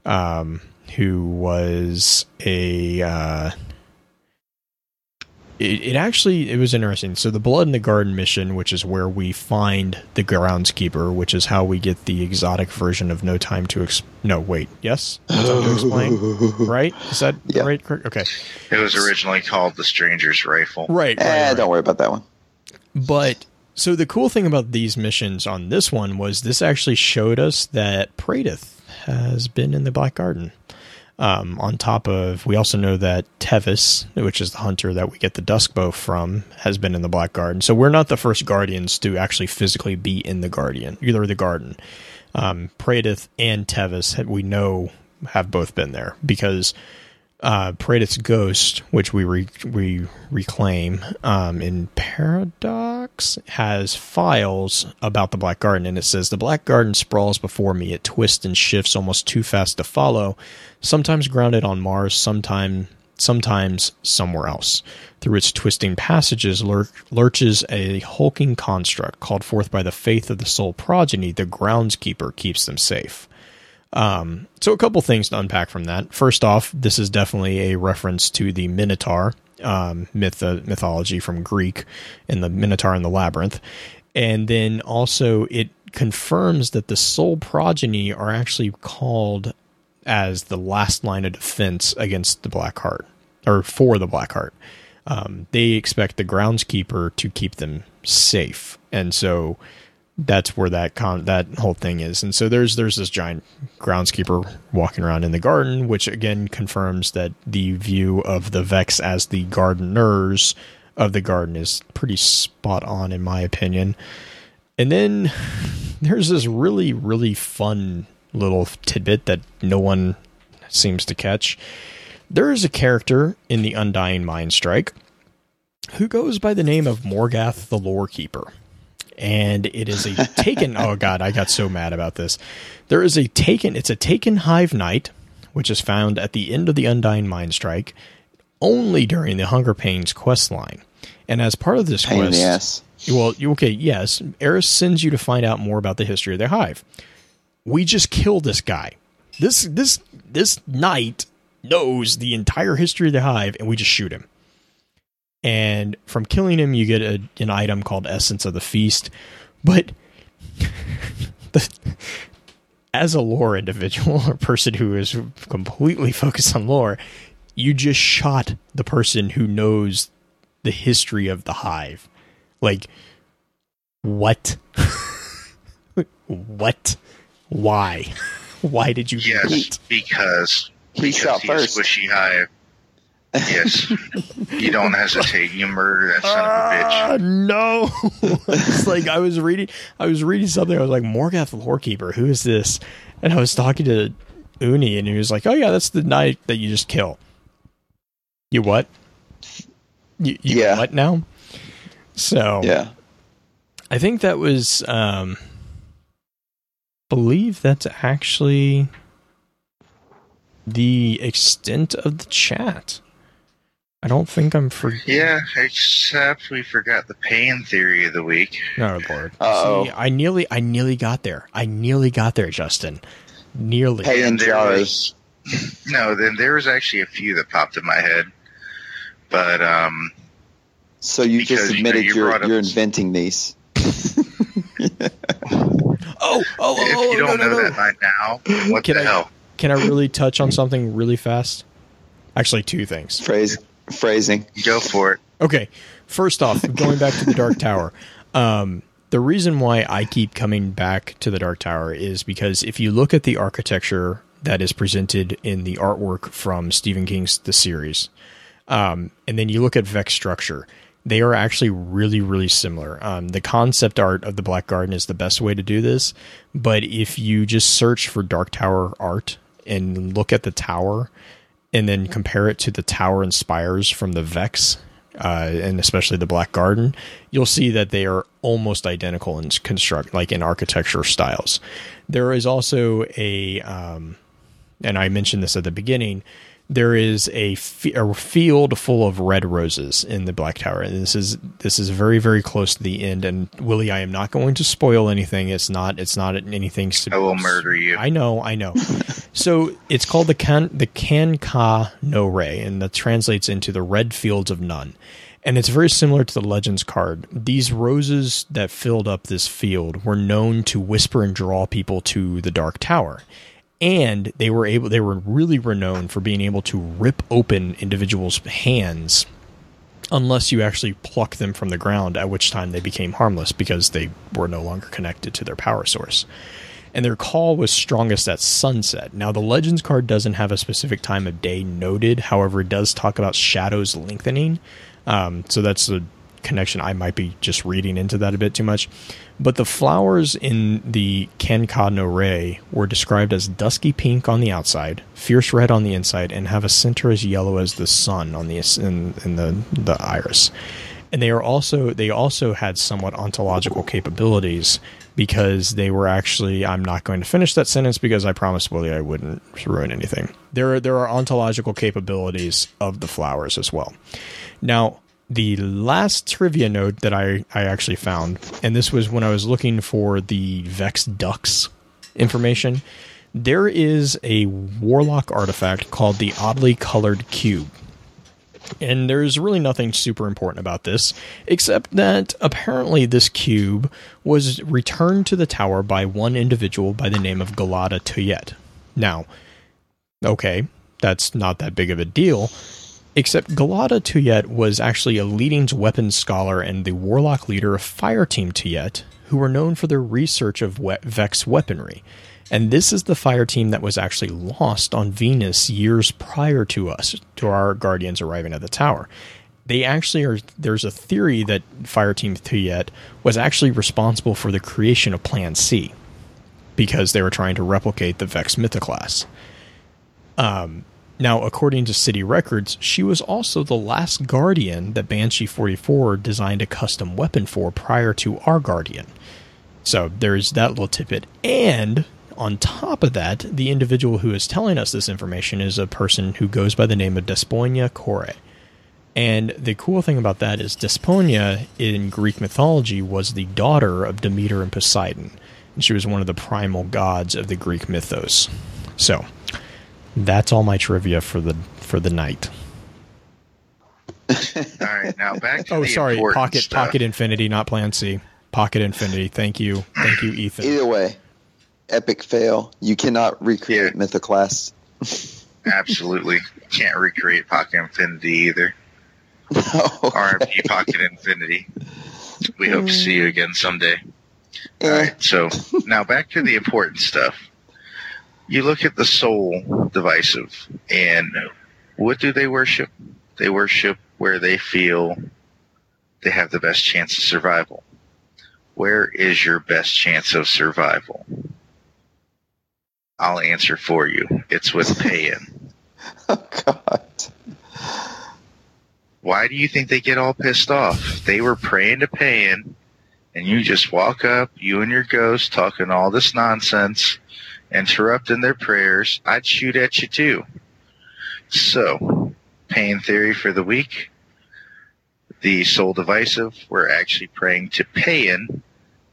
um, who was a. Uh, it, it actually it was interesting. So the Blood in the Garden mission, which is where we find the groundskeeper, which is how we get the exotic version of No Time to Ex- No, wait, yes, No Time to Explain, right? Is that Yeah. right? Okay, It was originally called the Stranger's Rifle. right, right, Eh, right. don't worry about that one. But so the cool thing about these missions on this one was this actually showed us that Praedyth has been in the Black Garden. Um, on top of, we also know that Tevis, which is the hunter that we get the dusk bow from, has been in the Black Garden. So we're not the first Guardians to actually physically be in the Guardian, either the Garden. Um, Praedyth and Tevis, we know, have both been there because uh, Praedyth's ghost, which we re- we reclaim um, in Paradox, has files about the Black Garden, and it says the Black Garden sprawls before me. It twists and shifts almost too fast to follow. Sometimes grounded on Mars, sometime sometimes somewhere else. Through its twisting passages lur- lurches a hulking construct called forth by the faith of the Sol Progeny. The groundskeeper keeps them safe. Um, so a couple things to unpack from that. First off, this is definitely a reference to the Minotaur um, myth uh, mythology from Greek and the Minotaur and the Labyrinth, and then also it confirms that the Sol Progeny are actually called as the last line of defense against the Black Heart or for the Black Heart. Um, they expect the groundskeeper to keep them safe, and so that's where that con- that whole thing is. And so there's there's this giant groundskeeper walking around in the garden, which again confirms that the view of the Vex as the gardeners of the garden is pretty spot on in my opinion. And then there's this really really fun little tidbit that no one seems to catch. There is a character in the Undying Mind Strike who goes by the name of Morgath the Lore Keeper. and it is a taken. oh God, I got so mad about this. There is a taken. It's a taken hive knight, which is found at the end of the Undying Mind Strike, only during the Hunger Pains quest line. And as part of this Pain quest, well, okay, yes, Eris sends you to find out more about the history of the hive. We just killed this guy. This this this knight knows the entire history of the hive, and we just shoot him. And from killing him, you get a, an item called Essence of the Feast. But the, as a lore individual or person who is completely focused on lore, you just shot the person who knows the history of the hive. Like, what? what? Why? Why did you do Yes, that? because He because shot he's first. Squishy hive. Yes, you don't hesitate. You murder that son of a bitch. Ah, no. it's like I was reading I was reading something, I was like, Morgath the Lorekeeper, who is this? And I was talking to Uni and he was like, Oh yeah, that's the knight that you just kill. You what? You, you Yeah. what now? So Yeah. I think that was um believe that's actually the extent of the chat. I don't think I'm for Yeah, except we forgot the pain theory of the week. No, Lord. Uh-oh. See, I nearly, I nearly got there. I nearly got there, Justin. Nearly. Hey, and there was no. Then there was actually a few that popped in my head, but um, So you Because, just you know, admitted you you are you're inventing these. Oh, oh, oh, if oh, you don't no, know no. that by now, what Can the I- hell? Can I really touch on something really fast? Actually, two things. Phrase phrasing. Go for it. Okay. First off, going back to the Dark Tower. Um, the reason why I keep coming back to the Dark Tower is because if you look at the architecture that is presented in the artwork from Stephen King's The Series, um, and then you look at Vex structure, they are actually really, really similar. Um, the concept art of the Black Garden is the best way to do this, but if you just search for Dark Tower art and look at the tower, and then compare it to the tower and spires from the Vex, uh, and especially the Black Garden, you'll see that they are almost identical in construct, like in architecture styles. There is also a, um, and I mentioned this at the beginning. There is a, f- a field full of red roses in the Black Tower, and this is this is very very close to the end. And Willie, I am not going to spoil anything. It's not it's not anything. I will murder you. I know, I know. so it's called the Can the Can'-Ka No Rey, and that translates into the red fields of none. And it's very similar to the Legends card. These roses that filled up this field were known to whisper and draw people to the Dark Tower. And they were able they were really renowned for being able to rip open individuals' hands unless you actually pluck them from the ground, at which time they became harmless because they were no longer connected to their power source and their call was strongest at sunset. Now, the Legends card doesn't have a specific time of day noted, however, it does talk about shadows lengthening. Um, so that's a connection. I might be just reading into that a bit too much. But the flowers in the Can'-Ka No Rey were described as dusky pink on the outside, fierce red on the inside, and have a center as yellow as the sun on the in, in the the iris and they are also they also had somewhat ontological capabilities because they were actually I'm not going to finish that sentence because I promised Willie I wouldn't ruin anything. There are, there are ontological capabilities of the flowers as well. Now, the last trivia note that I, I actually found, and this was when I was looking for the Vex Ducks information, there is a warlock artifact called the oddly colored cube. And there's really nothing super important about this, except that apparently this cube was returned to the tower by one individual by the name of Galata Tuyet. Now, okay, that's not that big of a deal, except Galata Tuyet was actually a leading weapons scholar and the warlock leader of Fireteam Tuyet, who were known for their research of Vex weaponry. And this is the fire team that was actually lost on Venus years prior to us, to our Guardians arriving at the tower. They actually are, there's a theory that Fire Team Tuyet was actually responsible for the creation of Plan C because they were trying to replicate the Vex Mythoclast. Um, Now, according to city records, she was also the last Guardian that Banshee 44 designed a custom weapon for prior to our Guardian. So there's that little tidbit. And on top of that, the individual who is telling us this information is a person who goes by the name of Desponia Kore. And the cool thing about that is Desponia in Greek mythology was the daughter of Demeter and Poseidon. And she was one of the primal gods of the Greek mythos. So that's all my trivia for the for the night. All right, now back to Oh, the sorry, Pocket stuff. Pocket Infinity, not Plan C. Pocket Infinity. Thank you, thank you, Ethan. Either way, epic fail. You cannot recreate Yeah. Mythoclast. Absolutely can't recreate Pocket Infinity either. No. RMP Pocket Infinity. We hope to see you again someday. All Eh, so now back to the important stuff. You look at the Sol Divisive, and what do they worship? They worship where they feel they have the best chance of survival. Where is your best chance of survival? I'll answer for you. It's with Payan. Oh God. Why do you think they get all pissed off? They were praying to Payan, and you just walk up, you and your ghost, talking all this nonsense, interrupting their prayers. I'd shoot at you too. So, pain theory for the week. The Sol Divisive, we're actually praying to Payan,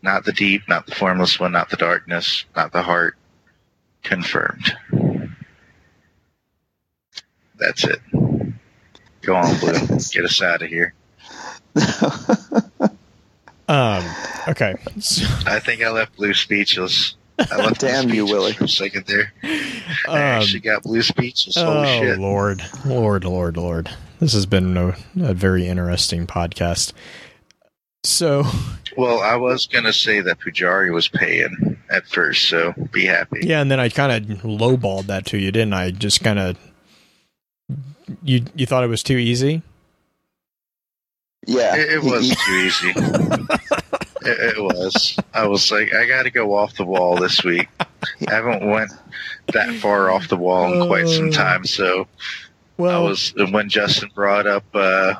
not the deep, not the formless one, not the darkness, not the heart. Confirmed. That's it. Go on, Blue. Get us out of here. Um. Okay. So, I think I left Blue speechless. I left Blue Damn you, Willie. For a second there. I um, actually got Blue speechless. Holy oh shit. Lord, Lord, Lord, Lord. This has been a, a very interesting podcast. So, Well, I was gonna say that Pujari was paying at first, so be happy. yeah, and then I kind of lowballed that to you, didn't I? Just kind of. You you thought it was too easy? Yeah. It, it was too easy. it, it was. I was like, I got to go off the wall this week. I haven't went that far off the wall in quite some time, so I was when Justin brought up uh,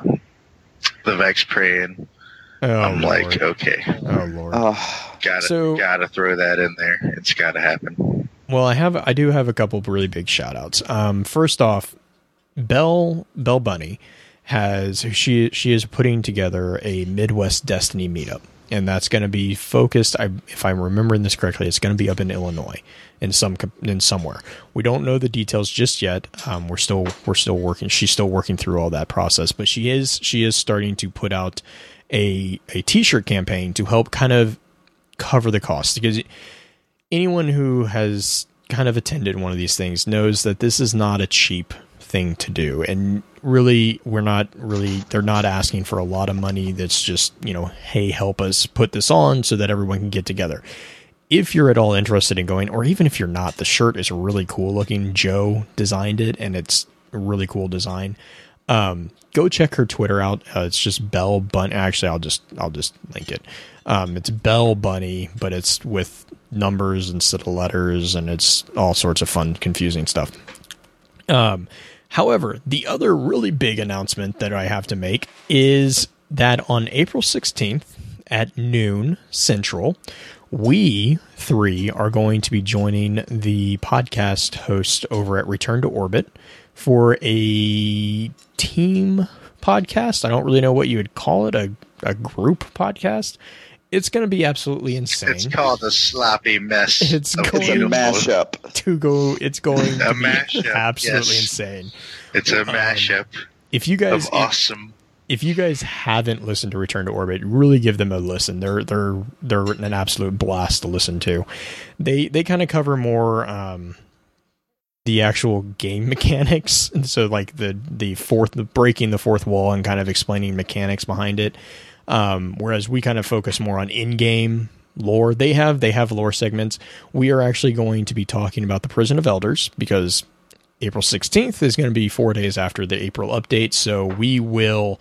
the Vex praying. oh, I'm like, okay, oh Lord. oh, gotta So- gotta throw that in there. It's gotta happen. Well, I have I do have a couple really big shout outs. Um, first off, Belle Belle Bunny has she she is putting together a Midwest Destiny meetup, and that's going to be focused. I, if I'm remembering this correctly, it's going to be up in Illinois in some in somewhere. We don't know the details just yet. Um, we're still we're still working. She's still working through all that process, but she is she is starting to put out a a t-shirt campaign to help kind of cover the cost because anyone who has kind of attended one of these things knows that this is not a cheap thing to do and really we're not really they're not asking for a lot of money that's just you know hey help us put this on so that everyone can get together if you're at all interested in going or even if you're not the shirt is really cool looking joe designed it and it's a really cool design um, go check her Twitter out. Uh, it's just Bell Bunny. Actually, I'll just I'll just link it. Um, it's Bell Bunny, but it's with numbers instead of letters, and it's all sorts of fun, confusing stuff. Um, however, the other really big announcement that I have to make is that on April 16th at noon Central, we three are going to be joining the podcast host over at Return to Orbit for a team podcast. I don't really know what you would call it, a, a group podcast. It's going to be absolutely insane. It's called a sloppy mess. It's of going- it's a mashup. to go, it's going to A be mashup, absolutely yes. insane. It's a mashup If you guys, of awesome. if you guys haven't listened to Return to Orbit, really give them a listen. They're they're they're an absolute blast to listen to. They they kind of cover more um, the actual game mechanics, and so like the the fourth the breaking the fourth wall and kind of explaining mechanics behind it. Um, whereas we kind of focus more on in game lore. They have they have lore segments. We are actually going to be talking about the Prison of Elders because April 16th is going to be four days after the April update. So we will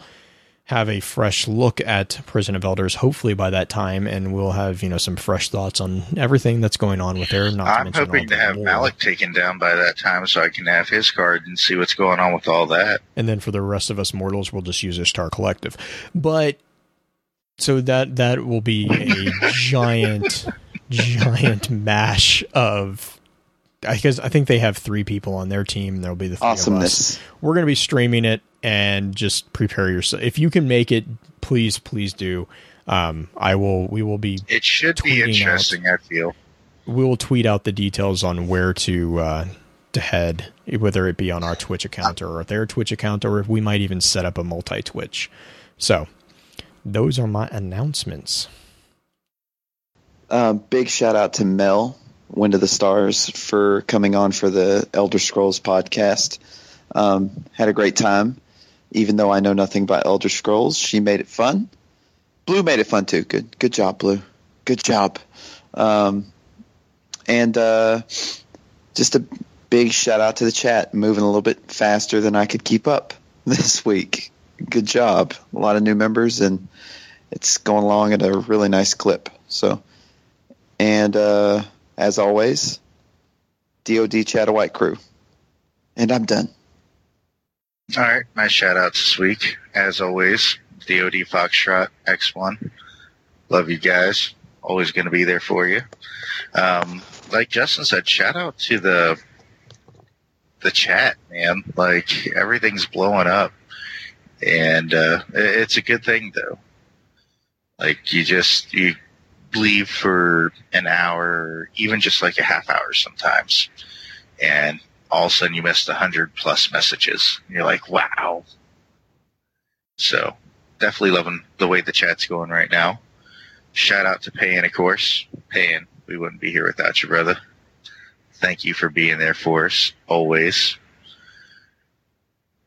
have a fresh look at Prison of Elders. Hopefully by that time, and we'll have you know some fresh thoughts on everything that's going on with there. Not I'm all hoping to have lore. Malik taken down by that time so I can have his card and see what's going on with all that. and then for the rest of us mortals, we'll just use Ishtar Collective. But so that that will be a giant, giant mash of. because I think they have three people on their team. There'll be the three of us. Awesomeness. We're going to be streaming it, and just prepare yourself. If you can make it, please, please do. Um, I will. We will be. It should be Tweeting out. interesting, I feel. We will tweet out the details on where to uh, to head, whether it be on our Twitch account or their Twitch account, or if we might even set up a multi Twitch. So, those are my announcements. Uh, big shout out to Mel, Wind of the Stars, for coming on for the Elder Scrolls podcast. Um, had a great time. Even though I know nothing about Elder Scrolls, she made it fun. Blue made it fun too. Good, good job, Blue. Good job. Um, and uh, just a big shout out to the chat, moving a little bit faster than I could keep up this week. Good job. A lot of new members, and it's going along at a really nice clip. So, and uh, as always, DoD Chat White Crew. And I'm done. All right, my shout outs this week, as always, DoD Foxtrot X1. Love you guys. Always going to be there for you. Um, like Justin said, shout out to the the chat, man. Like everything's blowing up, and uh, it's a good thing though. Like you just you leave for an hour, even just like a half hour sometimes, and all of a sudden you missed a hundred plus messages. You're like, wow. So definitely loving the way the chat's going right now. Shout out to Payan, of course. Payan, we wouldn't be here without you, brother. Thank you for being there for us always.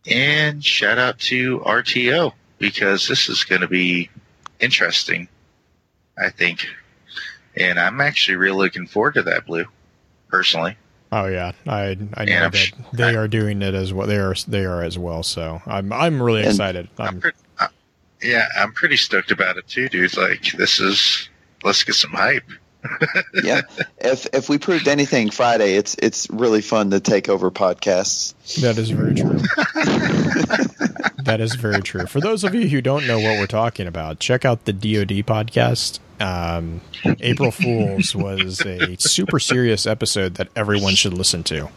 And shout out to RTO because this is going to be interesting, I think. And I'm actually really looking forward to that, Blue, personally. Oh yeah, I I know that sh- they are doing it as well. They are they are as well. So I'm I'm really excited. I'm I'm, pre- uh, yeah, I'm pretty stoked about it too, dude. Like, this is, let's get some hype. Yeah. if if we proved anything Friday, it's it's really fun to take over podcasts. that is very true. that is very true. For those of you who don't know what we're talking about, check out the DoD podcast. Um, April Fools was a super serious episode that everyone should listen to.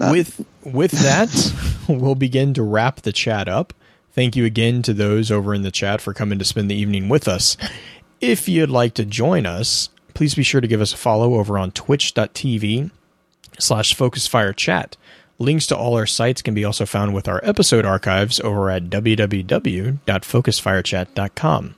With with that, we'll begin to wrap the chat up. Thank you again to those over in the chat for coming to spend the evening with us. If you'd like to join us, please be sure to give us a follow over on twitch.tv slash focusfire chat. Links to all our sites can be also found with our episode archives over at www.focusfirechat.com.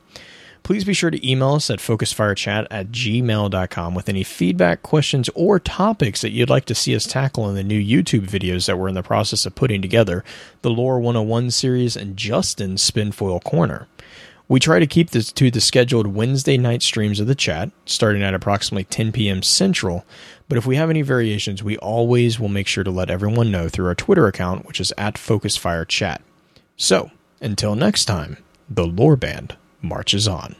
Please be sure to email us at focusfirechat at gmail.com with any feedback, questions, or topics that you'd like to see us tackle in the new YouTube videos that we're in the process of putting together, the Lore 101 series and Justin's Spinfoil Corner. We try to keep this to the scheduled Wednesday night streams of the chat, starting at approximately 10 p.m. Central. But if we have any variations, we always will make sure to let everyone know through our Twitter account, which is at FocusFireChat. So, until next time, the Lore Band marches on.